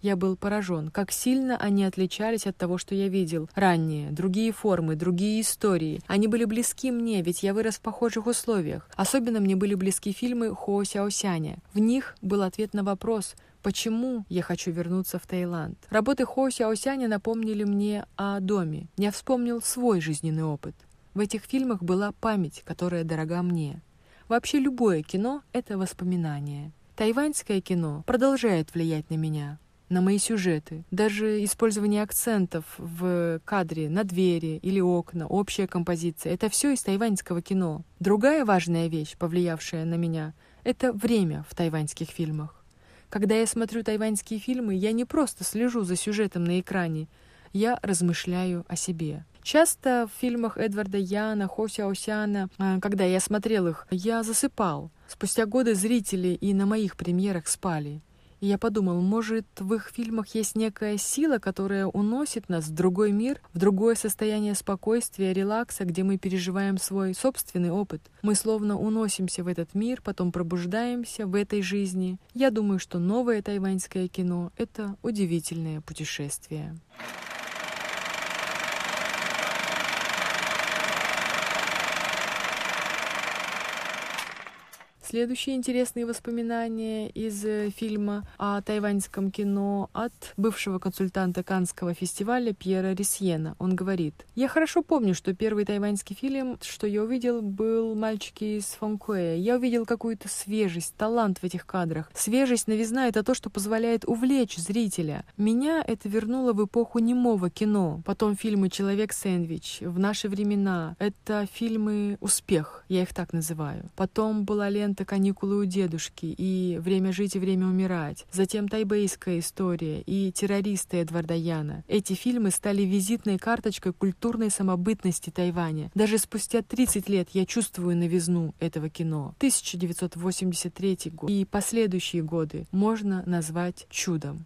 Я был поражен, как сильно они отличались от того, что я видел. Ранние, другие формы, другие истории. Они были близки мне, ведь я вырос в похожих условиях. Особенно мне были близки фильмы Хо Сяосяня. В них был ответ на вопрос, Почему я хочу вернуться в Таиланд? Работы Хо Сяосяня напомнили мне о доме. Я вспомнил свой жизненный опыт. В этих фильмах была память, которая дорога мне. Вообще любое кино — это воспоминание. Тайваньское кино продолжает влиять на меня, на мои сюжеты. Даже использование акцентов в кадре на двери или окна, общая композиция — это все из тайваньского кино. Другая важная вещь, повлиявшая на меня, это время в тайваньских фильмах. Когда я смотрю тайваньские фильмы, я не просто слежу за сюжетом на экране, я размышляю о себе. Часто в фильмах Эдварда Яна, Хо Сяосяна, а, когда я смотрел их, я засыпал. Спустя годы зрители и на моих премьерах спали. Я подумал, может, в их фильмах есть некая сила, которая уносит нас в другой мир, в другое состояние спокойствия, релакса, где мы переживаем свой собственный опыт. Мы словно уносимся в этот мир, потом пробуждаемся в этой жизни. Я думаю, что новое тайваньское кино — это удивительное путешествие. Следующие интересные воспоминания из э, фильма о тайваньском кино от бывшего консультанта Канского фестиваля Пьера Рисьена. Он говорит, «Я хорошо помню, что первый тайваньский фильм, что я увидел, был «Мальчики из Фонкуэя». Я увидел какую-то свежесть, талант в этих кадрах. Свежесть, новизна — это то, что позволяет увлечь зрителя. Меня это вернуло в эпоху немого кино. Потом фильмы «Человек-сэндвич», «В наши времена». Это фильмы «Успех», я их так называю. Потом была лента «Каникулы у дедушки» и «Время жить и время умирать». Затем «Тайбейская история» и «Террористы» Эдварда Яна. Эти фильмы стали визитной карточкой культурной самобытности Тайваня. Даже спустя 30 лет я чувствую новизну этого кино. 1983 год и последующие годы можно назвать чудом.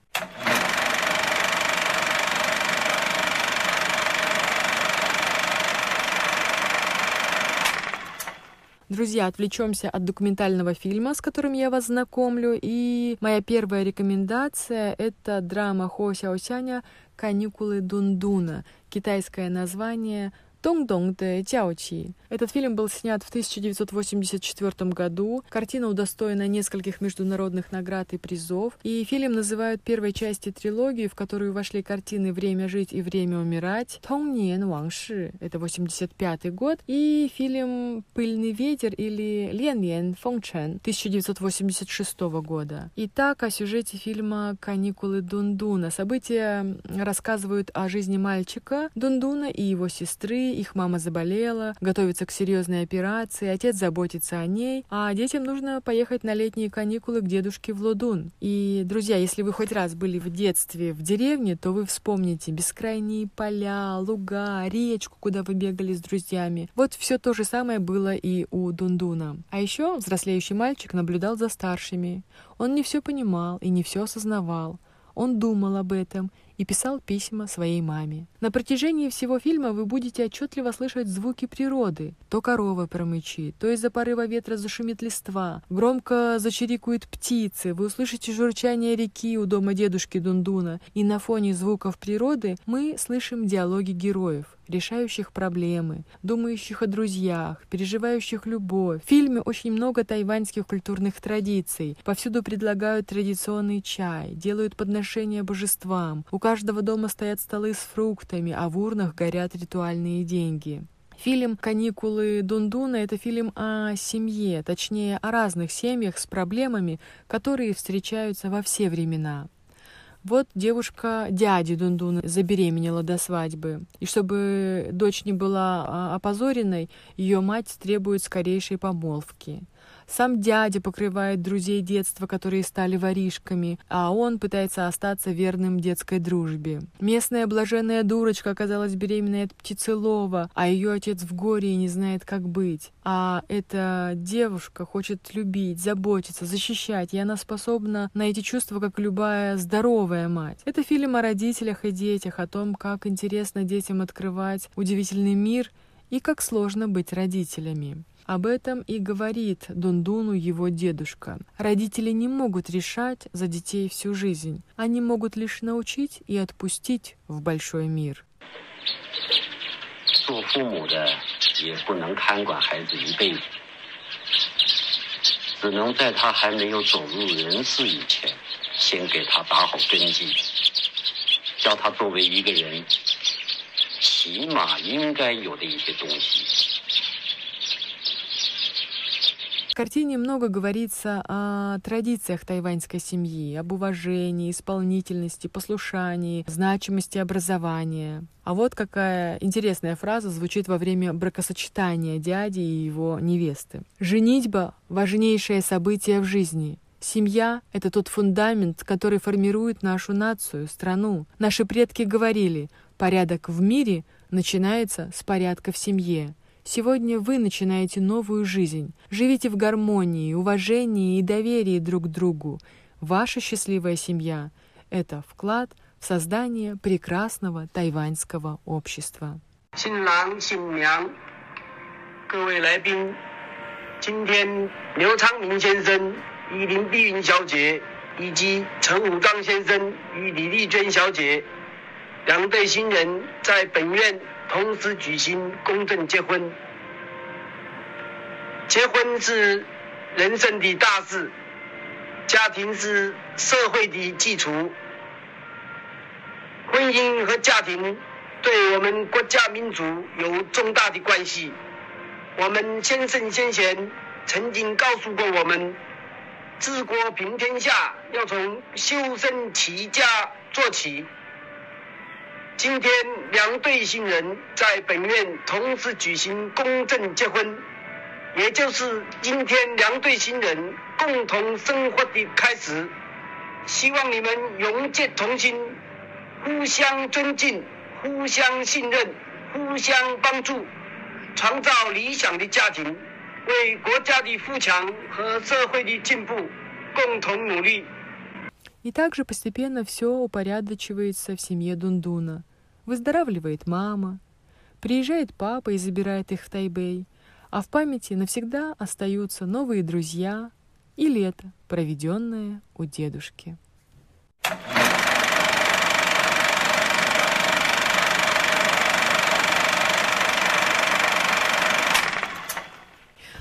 Друзья, отвлечемся от документального фильма, с которым я вас знакомлю. И моя первая рекомендация — это драма Хо Сяосяня «Каникулы Дундуна». Китайское название «Дong-дong де Тяочи». Этот фильм был снят в 1984 году. Картина удостоена нескольких международных наград и призов. И фильм называют первой частью трилогии, в которую вошли картины «Время жить и время умирать», «Тong Ниен Вang Ши» — это 85 год, и фильм «Пыльный ветер» или «Лен Лен Фong Чен» 1986 года. Итак, о сюжете фильма «Каникулы Дундуна». События рассказывают о жизни мальчика Дундуна и его сестры. Их мама заболела, готовится к серьезной операции, отец заботится о ней, а детям нужно поехать на летние каникулы к дедушке в Лодун. И, друзья, если вы хоть раз были в детстве в деревне, то вы вспомните бескрайние поля, луга, речку, куда вы бегали с друзьями. Вот все то же самое было и у Дундуна. А еще взрослеющий мальчик наблюдал за старшими. Он не все понимал и не все осознавал. Он думал об этом и писал письма своей маме. На протяжении всего фильма вы будете отчетливо слышать звуки природы. То корова промычит, то из-за порыва ветра зашумит листва, громко зачирикают птицы, вы услышите журчание реки у дома дедушки Дундуна, и на фоне звуков природы мы слышим диалоги героев решающих проблемы, думающих о друзьях, переживающих любовь. В фильме очень много тайваньских культурных традиций. Повсюду предлагают традиционный чай, делают подношения божествам. У каждого дома стоят столы с фруктами, а в урнах горят ритуальные деньги. Фильм «Каникулы Дундуна» — это фильм о семье, точнее, о разных семьях с проблемами, которые встречаются во все времена. Вот девушка дяди Дундуна забеременела до свадьбы. И чтобы дочь не была а, опозоренной, ее мать требует скорейшей помолвки. Сам дядя покрывает друзей детства, которые стали воришками, а он пытается остаться верным детской дружбе. Местная блаженная дурочка оказалась беременной от птицелова, а ее отец в горе и не знает, как быть. А эта девушка хочет любить, заботиться, защищать, и она способна на эти чувства, как любая здоровая мать. Это фильм о родителях и детях, о том, как интересно детям открывать удивительный мир и как сложно быть родителями. Об этом и говорит Дундуну его дедушка. Родители не могут решать за детей всю жизнь. Они могут лишь научить и отпустить в большой мир. 做父母的也不能看管孩子一辈子，只能在他还没有走入人世以前，先给他打好根基，教他作为一个人起码应该有的一些东西。 Картине много говорится о традициях тайваньской семьи, об уважении, исполнительности, послушании, значимости образования. А вот какая интересная фраза звучит во время бракосочетания дяди и его невесты. «Женитьба — важнейшее событие в жизни. Семья — это тот фундамент, который формирует нашу нацию, страну. Наши предки говорили, порядок в мире начинается с порядка в семье. Сегодня вы начинаете новую жизнь. Живите в гармонии, уважении и доверии друг к другу. Ваша счастливая семья — это вклад в создание прекрасного тайваньского общества. 新郎新娘，各位来宾，今天刘昌明先生与林碧云小姐，以及陈武刚先生与李丽娟小姐两对新人在本院 同时举行公证结婚。结婚是人生的大事，家庭是社会的基础。婚姻和家庭对我们国家民族有重大的关系。我们先圣先贤曾经告诉过我们，治国平天下要从修身齐家做起。今天两对新人在本院同时举行公证结婚，也就是今天两对新人共同生活的开始。希望你们永结同心，互相尊敬、互相信任、互相帮助，创造理想的家庭，为国家的富强和社会的进步共同努力。 И также постепенно все упорядочивается в семье Дундуна. Выздоравливает мама, приезжает папа и забирает их в Тайбэй, а в памяти навсегда остаются новые друзья и лето, проведенное у дедушки.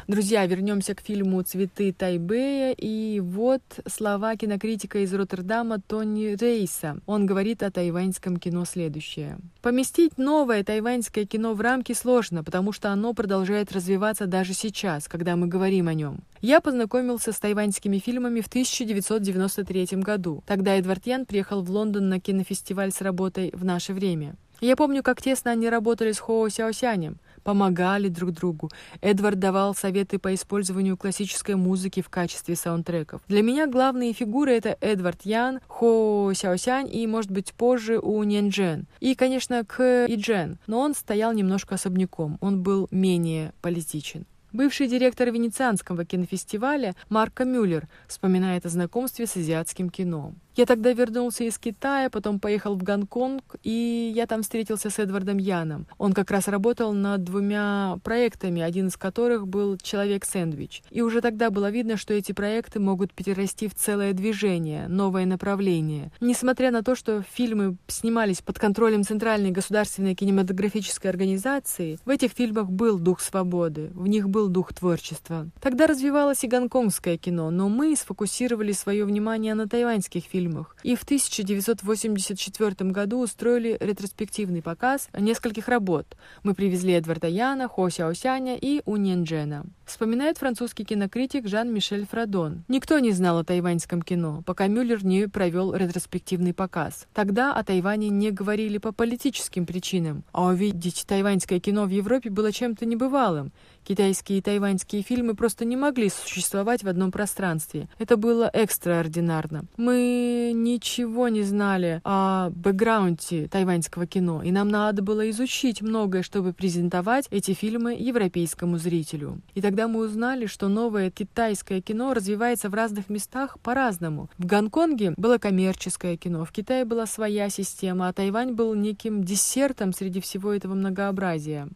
Друзья, вернемся к фильму «Цветы Тайбэя». И вот слова кинокритика из Роттердама Тони Рейса. Он говорит о тайваньском кино следующее. Поместить новое тайваньское кино в рамки сложно, потому что оно продолжает развиваться даже сейчас, когда мы говорим о нем. Я познакомился с тайваньскими фильмами в 1993 году. Тогда Эдвард Ян приехал в Лондон на кинофестиваль с работой «В наше время». Я помню, как тесно они работали с Хоу Сяосянем, помогали друг другу. Эдвард давал советы по использованию классической музыки в качестве саундтреков. Для меня главные фигуры — это Эдвард Ян, Хо Сяосянь и, может быть, позже у Нен Джен. И, конечно, К и Джен, но он стоял немножко особняком, он был менее политичен. Бывший директор Венецианского кинофестиваля Марко Мюллер вспоминает о знакомстве с азиатским кино. Я тогда вернулся из Китая, потом поехал в Гонконг, и я там встретился с Эдвардом Яном. Он как раз работал над двумя проектами, один из которых был «Человек-сэндвич». И уже тогда было видно, что эти проекты могут перерасти в целое движение, новое направление. Несмотря на то, что фильмы снимались под контролем Центральной государственной кинематографической организации, в этих фильмах был дух свободы, в них был дух творчества. Тогда развивалось и гонконгское кино, но мы сфокусировали свое внимание на тайваньских фильмах, фильмах. И в 1984 году устроили ретроспективный показ нескольких работ. Мы привезли Эдварда Яна, Хо Сяосяня и Уньен Джена. Вспоминает французский кинокритик Жан-Мишель Фрадон. Никто не знал о тайваньском кино, пока Мюллер не провел ретроспективный показ. Тогда о Тайване не говорили по политическим причинам, а увидеть тайваньское кино в Европе было чем-то небывалым. Китайские и тайваньские фильмы просто не могли существовать в одном пространстве. Это было экстраординарно. Мы ничего не знали о бэкграунде тайваньского кино, и нам надо было изучить многое, чтобы презентовать эти фильмы европейскому зрителю. И тогда мы узнали, что новое китайское кино развивается в разных местах по-разному. В Гонконге было коммерческое кино, в Китае была своя система, а Тайвань был неким десертом среди всего этого многообразия.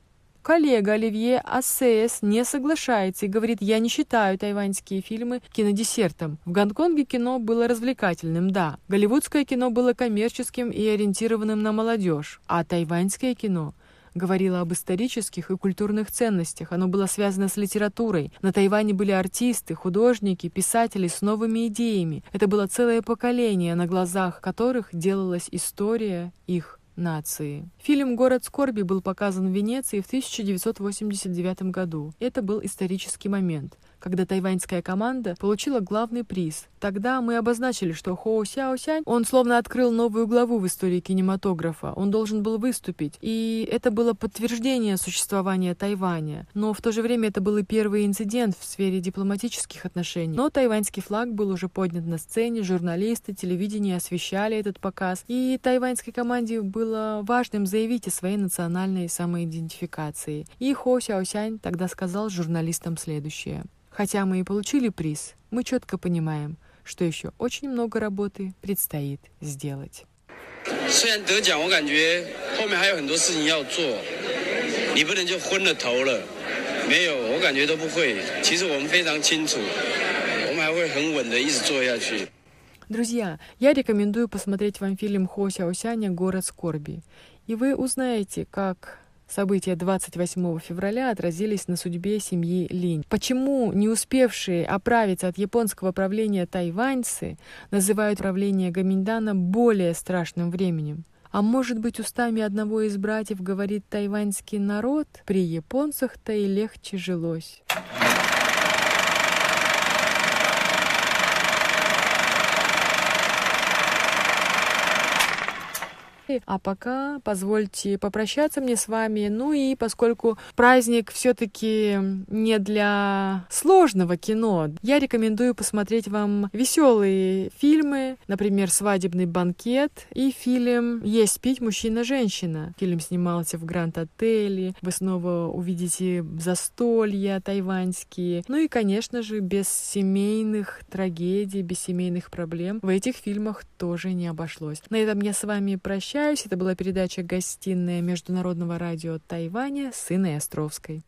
Коллега Оливье Ассеес не соглашается и говорит, я не считаю тайваньские фильмы кинодесертом. В Гонконге кино было развлекательным, да. Голливудское кино было коммерческим и ориентированным на молодежь. А тайваньское кино говорило об исторических и культурных ценностях. Оно было связано с литературой. На Тайване были артисты, художники, писатели с новыми идеями. Это было целое поколение, на глазах которых делалась история их нации. Фильм «Город скорби» был показан в Венеции в 1989 году. Это был исторический момент когда тайваньская команда получила главный приз. Тогда мы обозначили, что Хоу Сяо Сянь, он словно открыл новую главу в истории кинематографа. Он должен был выступить. И это было подтверждение существования Тайваня. Но в то же время это был и первый инцидент в сфере дипломатических отношений. Но тайваньский флаг был уже поднят на сцене, журналисты, телевидение освещали этот показ. И тайваньской команде было важным заявить о своей национальной самоидентификации. И Хо Сяо Сянь тогда сказал журналистам следующее. Хотя мы и получили приз, мы четко понимаем, что еще очень много работы предстоит сделать. 虽然得奖，我感觉后面还有很多事情要做，你不能就昏了头了。没有，我感觉都不会。其实我们非常清楚，我们还会很稳的一直做下去。 Друзья, я рекомендую посмотреть вам фильм Хо Сяосяня «Город скорби». И вы узнаете, как События 28 февраля отразились на судьбе семьи Линь. Почему не успевшие оправиться от японского правления тайваньцы называют правление Гаминдана более страшным временем? А может быть, устами одного из братьев говорит тайваньский народ, при японцах-то и легче жилось. А пока позвольте попрощаться мне с вами. Ну и поскольку праздник все-таки не для сложного кино, я рекомендую посмотреть вам веселые фильмы, например, «Свадебный банкет» и фильм «Есть пить мужчина-женщина». Фильм снимался в Гранд-отеле. Вы снова увидите застолья тайваньские. Ну и, конечно же, без семейных трагедий, без семейных проблем в этих фильмах тоже не обошлось. На этом я с вами прощаюсь прощаюсь. Это была передача «Гостиная Международного радио Тайваня» с Инной Островской.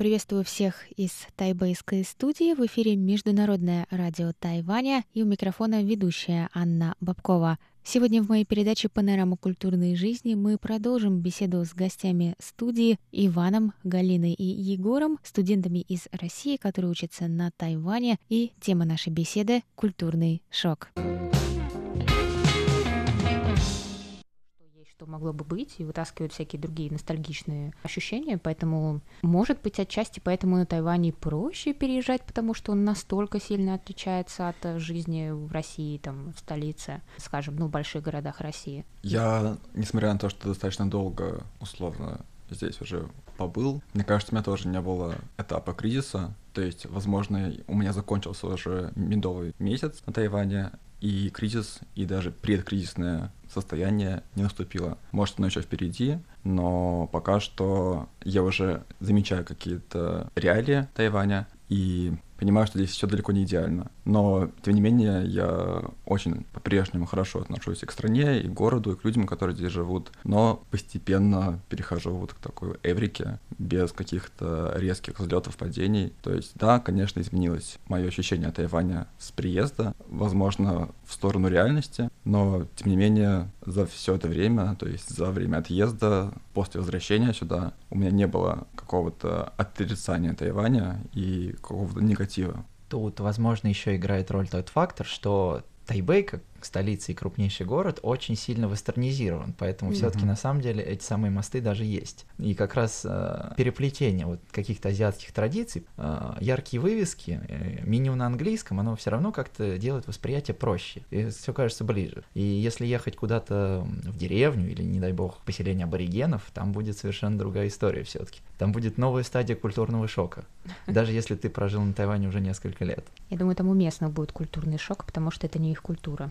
Приветствую всех из тайбэйской студии. В эфире Международное радио Тайваня и у микрофона ведущая Анна Бабкова. Сегодня в моей передаче «Панорама культурной жизни» мы продолжим беседу с гостями студии Иваном, Галиной и Егором, студентами из России, которые учатся на Тайване, и тема нашей беседы — «Культурный шок». Что могло бы быть, и вытаскивают всякие другие ностальгичные ощущения, поэтому, может быть, отчасти поэтому на Тайване проще переезжать, потому что он настолько сильно отличается от жизни в России, там, в столице, скажем, ну, в больших городах России. Я, несмотря на то, что достаточно долго, условно, здесь уже побыл, мне кажется, у меня тоже не было этапа кризиса, то есть, возможно, у меня закончился уже медовый месяц на Тайване, и кризис, и даже предкризисное состояние не наступило. Может, оно еще впереди, но пока что я уже замечаю какие-то реалии Тайваня, и понимаю, что здесь все далеко не идеально. Но, тем не менее, я очень по-прежнему хорошо отношусь и к стране, и к городу, и к людям, которые здесь живут. Но постепенно перехожу вот к такой эврике, без каких-то резких взлетов, падений. То есть, да, конечно, изменилось мое ощущение от Тайваня с приезда, возможно, в сторону реальности, но, тем не менее, за все это время, то есть за время отъезда, после возвращения сюда, у меня не было какого-то отрицания Тайваня и какого-то негатива. Тут, возможно, еще играет роль тот фактор, что Тайбэй, как столица и крупнейший город, очень сильно вестернизирован, поэтому mm-hmm. все-таки на самом деле эти самые мосты даже есть. И как раз э, переплетение вот каких-то азиатских традиций, э, яркие вывески, э, минимум на английском, оно все равно как-то делает восприятие проще, и все кажется ближе. И если ехать куда-то в деревню или, не дай бог, поселение аборигенов, там будет совершенно другая история все-таки. Там будет новая стадия культурного шока, даже если ты прожил на Тайване уже несколько лет. Я думаю, там уместно будет культурный шок, потому что это не их культура.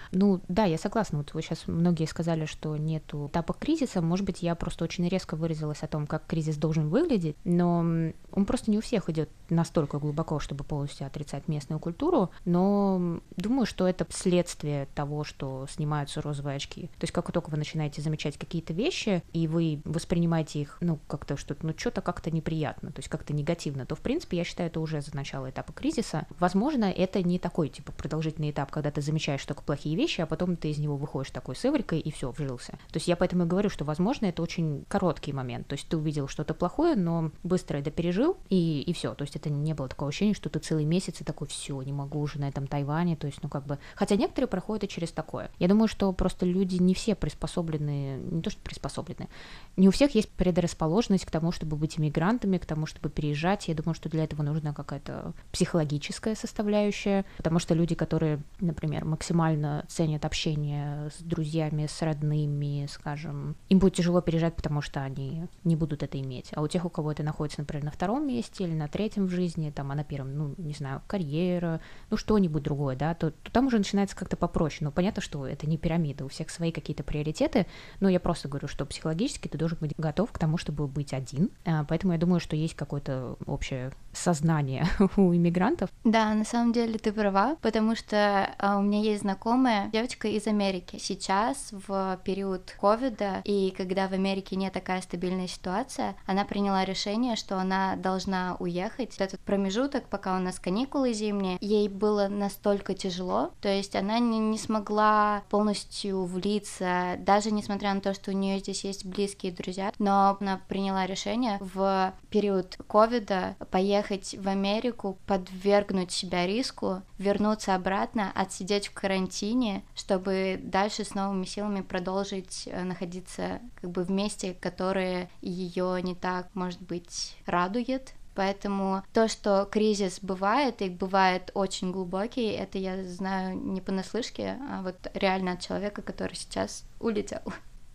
Ну, да, я согласна. Вот вы сейчас многие сказали, что нету этапа кризиса. Может быть, я просто очень резко выразилась о том, как кризис должен выглядеть, но он просто не у всех идет настолько глубоко, чтобы полностью отрицать местную культуру. Но думаю, что это следствие того, что снимаются розовые очки. То есть, как только вы начинаете замечать какие-то вещи, и вы воспринимаете их, ну, как-то что-то, ну, что-то как-то неприятно, то есть как-то негативно, то, в принципе, я считаю, это уже за начало этапа кризиса. Возможно, это не такой, типа, продолжительный этап, когда ты замечаешь только плохие вещи, а потом ты из него выходишь такой с и все, вжился. То есть я поэтому и говорю, что, возможно, это очень короткий момент. То есть ты увидел что-то плохое, но быстро это пережил, и, и все. То есть это не было такого ощущения, что ты целый месяц и такой, все, не могу уже на этом Тайване. То есть, ну, как бы... Хотя некоторые проходят и через такое. Я думаю, что просто люди не все приспособлены, не то что приспособлены, не у всех есть предрасположенность к тому, чтобы быть иммигрантами, к тому, чтобы переезжать. Я думаю, что для этого нужна какая-то психологическая составляющая, потому что люди, которые, например, максимально ценят общение с друзьями, с родными, скажем, им будет тяжело переезжать, потому что они не будут это иметь. А у тех, у кого это находится, например, на втором месте или на третьем в жизни, там, а на первом, ну, не знаю, карьера, ну, что-нибудь другое, да, то, то там уже начинается как-то попроще. Ну, понятно, что это не пирамида, у всех свои какие-то приоритеты, но я просто говорю, что психологически ты должен быть готов к тому, чтобы быть один. А, поэтому я думаю, что есть какое-то общее сознание у иммигрантов. Да, на самом деле ты права, потому что а, у меня есть знакомая девочка из Америки. Сейчас в период ковида и когда в Америке не такая стабильная ситуация, она приняла решение, что она должна уехать. Этот промежуток, пока у нас каникулы зимние, ей было настолько тяжело, то есть она не, не смогла полностью влиться, даже несмотря на то, что у нее здесь есть близкие друзья, но она приняла решение в период ковида поехать в Америку, подвергнуть себя риску, вернуться обратно, отсидеть в карантине, чтобы дальше с новыми силами продолжить э, находиться как бы в месте, которое ее не так, может быть, радует, Поэтому то, что кризис бывает, и бывает очень глубокий, это я знаю не понаслышке, а вот реально от человека, который сейчас улетел.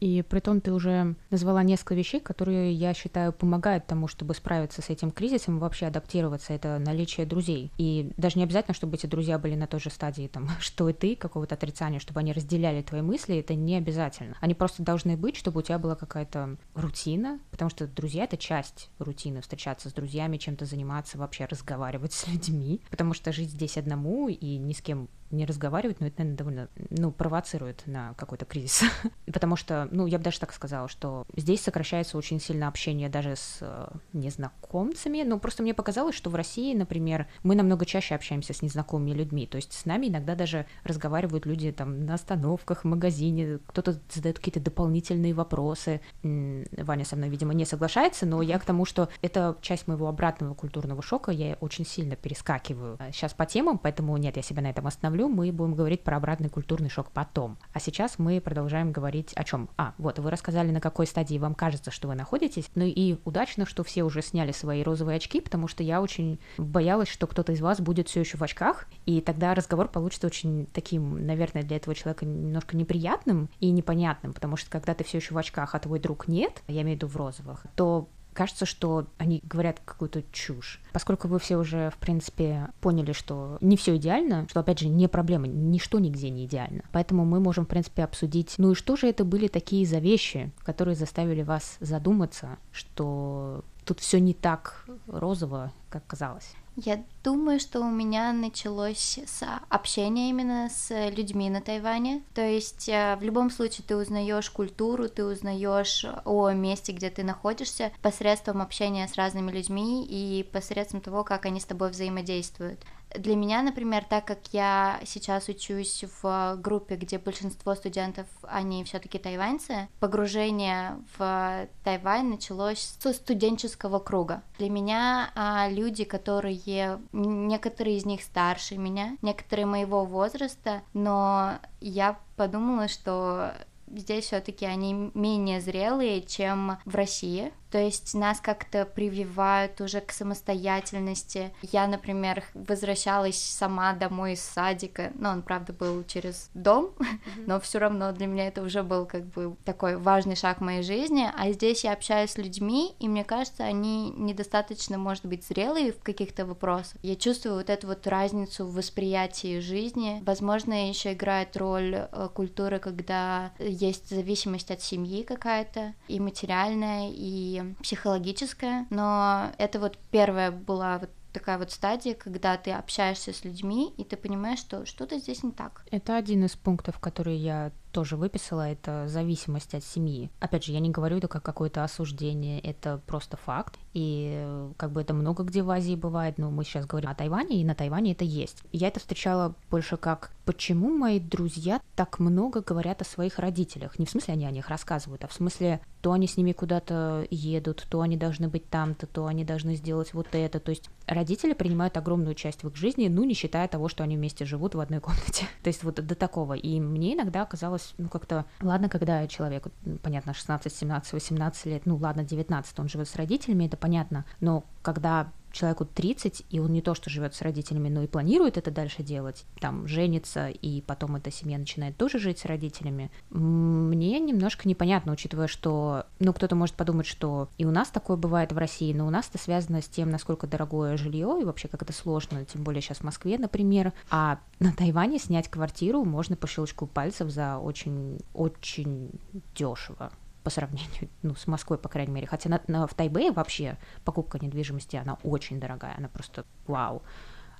И при том ты уже назвала несколько вещей, которые, я считаю, помогают тому, чтобы справиться с этим кризисом и вообще адаптироваться. Это наличие друзей. И даже не обязательно, чтобы эти друзья были на той же стадии, там, что и ты, какого-то отрицания, чтобы они разделяли твои мысли, это не обязательно. Они просто должны быть, чтобы у тебя была какая-то рутина, потому что друзья — это часть рутины, встречаться с друзьями, чем-то заниматься, вообще разговаривать с людьми, потому что жить здесь одному и ни с кем не разговаривать, но это, наверное, довольно, ну, провоцирует на какой-то кризис. Потому что, ну, я бы даже так сказала, что здесь сокращается очень сильно общение даже с э, незнакомцами. Ну, просто мне показалось, что в России, например, мы намного чаще общаемся с незнакомыми людьми. То есть с нами иногда даже разговаривают люди там на остановках, в магазине, кто-то задает какие-то дополнительные вопросы. Ваня со мной, видимо, не соглашается, но я к тому, что это часть моего обратного культурного шока, я очень сильно перескакиваю сейчас по темам, поэтому нет, я себя на этом остановлю, мы будем говорить про обратный культурный шок потом. А сейчас мы продолжаем говорить о чем? А, вот, вы рассказали, на какой стадии вам кажется, что вы находитесь, ну и удачно, что все уже сняли свои розовые очки, потому что я очень боялась, что кто-то из вас будет все еще в очках, и тогда разговор получится очень таким, наверное, для этого человека немножко неприятным и непонятным, потому что когда ты все еще в очках, а твой друг нет, я имею в виду в розовых, то кажется, что они говорят какую-то чушь. Поскольку вы все уже, в принципе, поняли, что не все идеально, что, опять же, не проблема, ничто нигде не идеально. Поэтому мы можем, в принципе, обсудить, ну и что же это были такие за вещи, которые заставили вас задуматься, что тут все не так розово, как казалось. Я думаю, что у меня началось с общения именно с людьми на Тайване. То есть э, в любом случае ты узнаешь культуру, ты узнаешь о месте, где ты находишься, посредством общения с разными людьми и посредством того, как они с тобой взаимодействуют. Для меня, например, так как я сейчас учусь в группе, где большинство студентов, они все-таки тайваньцы, погружение в Тайвань началось со студенческого круга. Для меня а, люди, которые, некоторые из них старше меня, некоторые моего возраста, но я подумала, что здесь все-таки они менее зрелые, чем в России, то есть нас как-то прививают уже к самостоятельности. Я, например, возвращалась сама домой из садика, но он, правда, был через дом, mm-hmm. но все равно для меня это уже был как бы такой важный шаг в моей жизни, а здесь я общаюсь с людьми, и мне кажется, они недостаточно, может быть, зрелые в каких-то вопросах. Я чувствую вот эту вот разницу в восприятии жизни. Возможно, еще играет роль э, культуры, когда есть зависимость от семьи какая-то, и материальная, и психологическое, но это вот первая была вот такая вот стадия, когда ты общаешься с людьми, и ты понимаешь, что что-то здесь не так. Это один из пунктов, который я тоже выписала, это зависимость от семьи. Опять же, я не говорю это как какое-то осуждение, это просто факт. И как бы это много где в Азии бывает, но мы сейчас говорим о Тайване, и на Тайване это есть. Я это встречала больше как почему мои друзья так много говорят о своих родителях. Не в смысле они о них рассказывают, а в смысле то они с ними куда-то едут, то они должны быть там-то, то они должны сделать вот это. То есть родители принимают огромную часть в их жизни, ну, не считая того, что они вместе живут в одной комнате. То есть вот до такого. И мне иногда казалось казалось, ну, как-то, ладно, когда человек, понятно, 16, 17, 18 лет, ну, ладно, 19, он живет с родителями, это понятно, но когда человеку 30, и он не то что живет с родителями, но и планирует это дальше делать, там, женится, и потом эта семья начинает тоже жить с родителями, мне немножко непонятно, учитывая, что, ну, кто-то может подумать, что и у нас такое бывает в России, но у нас это связано с тем, насколько дорогое жилье, и вообще как это сложно, тем более сейчас в Москве, например, а на Тайване снять квартиру можно по щелчку пальцев за очень-очень дешево по сравнению ну, с Москвой, по крайней мере. Хотя на, на, в Тайбэе вообще покупка недвижимости, она очень дорогая, она просто вау.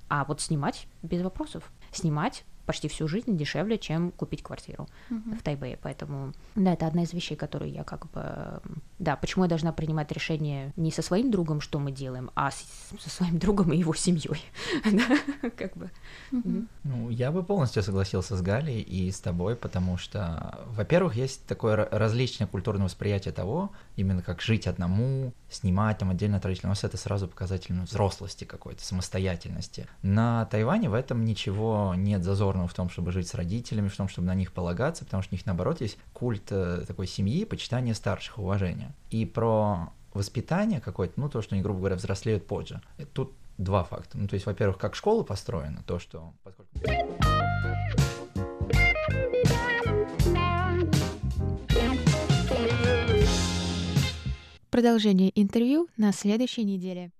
А вот снимать без вопросов. Снимать почти всю жизнь дешевле, чем купить квартиру mm-hmm. в Тайбэе. Поэтому, да, это одна из вещей, которые я как бы... Да, почему я должна принимать решение не со своим другом, что мы делаем, а с, со своим другом и его семьей. да, как бы. Mm-hmm. Ну, я бы полностью согласился с Галей и с тобой, потому что, во-первых, есть такое различное культурное восприятие того, именно как жить одному, снимать там отдельно от родителей. У нас это сразу показатель ну, взрослости какой-то, самостоятельности. На Тайване в этом ничего нет зазорного в том, чтобы жить с родителями, в том, чтобы на них полагаться, потому что у них, наоборот, есть культ э, такой семьи, почитание старших, уважения. И про воспитание какое-то, ну, то, что они, грубо говоря, взрослеют позже. Тут два факта. Ну, то есть, во-первых, как школа построена, то, что... Поскольку... Продолжение интервью на следующей неделе.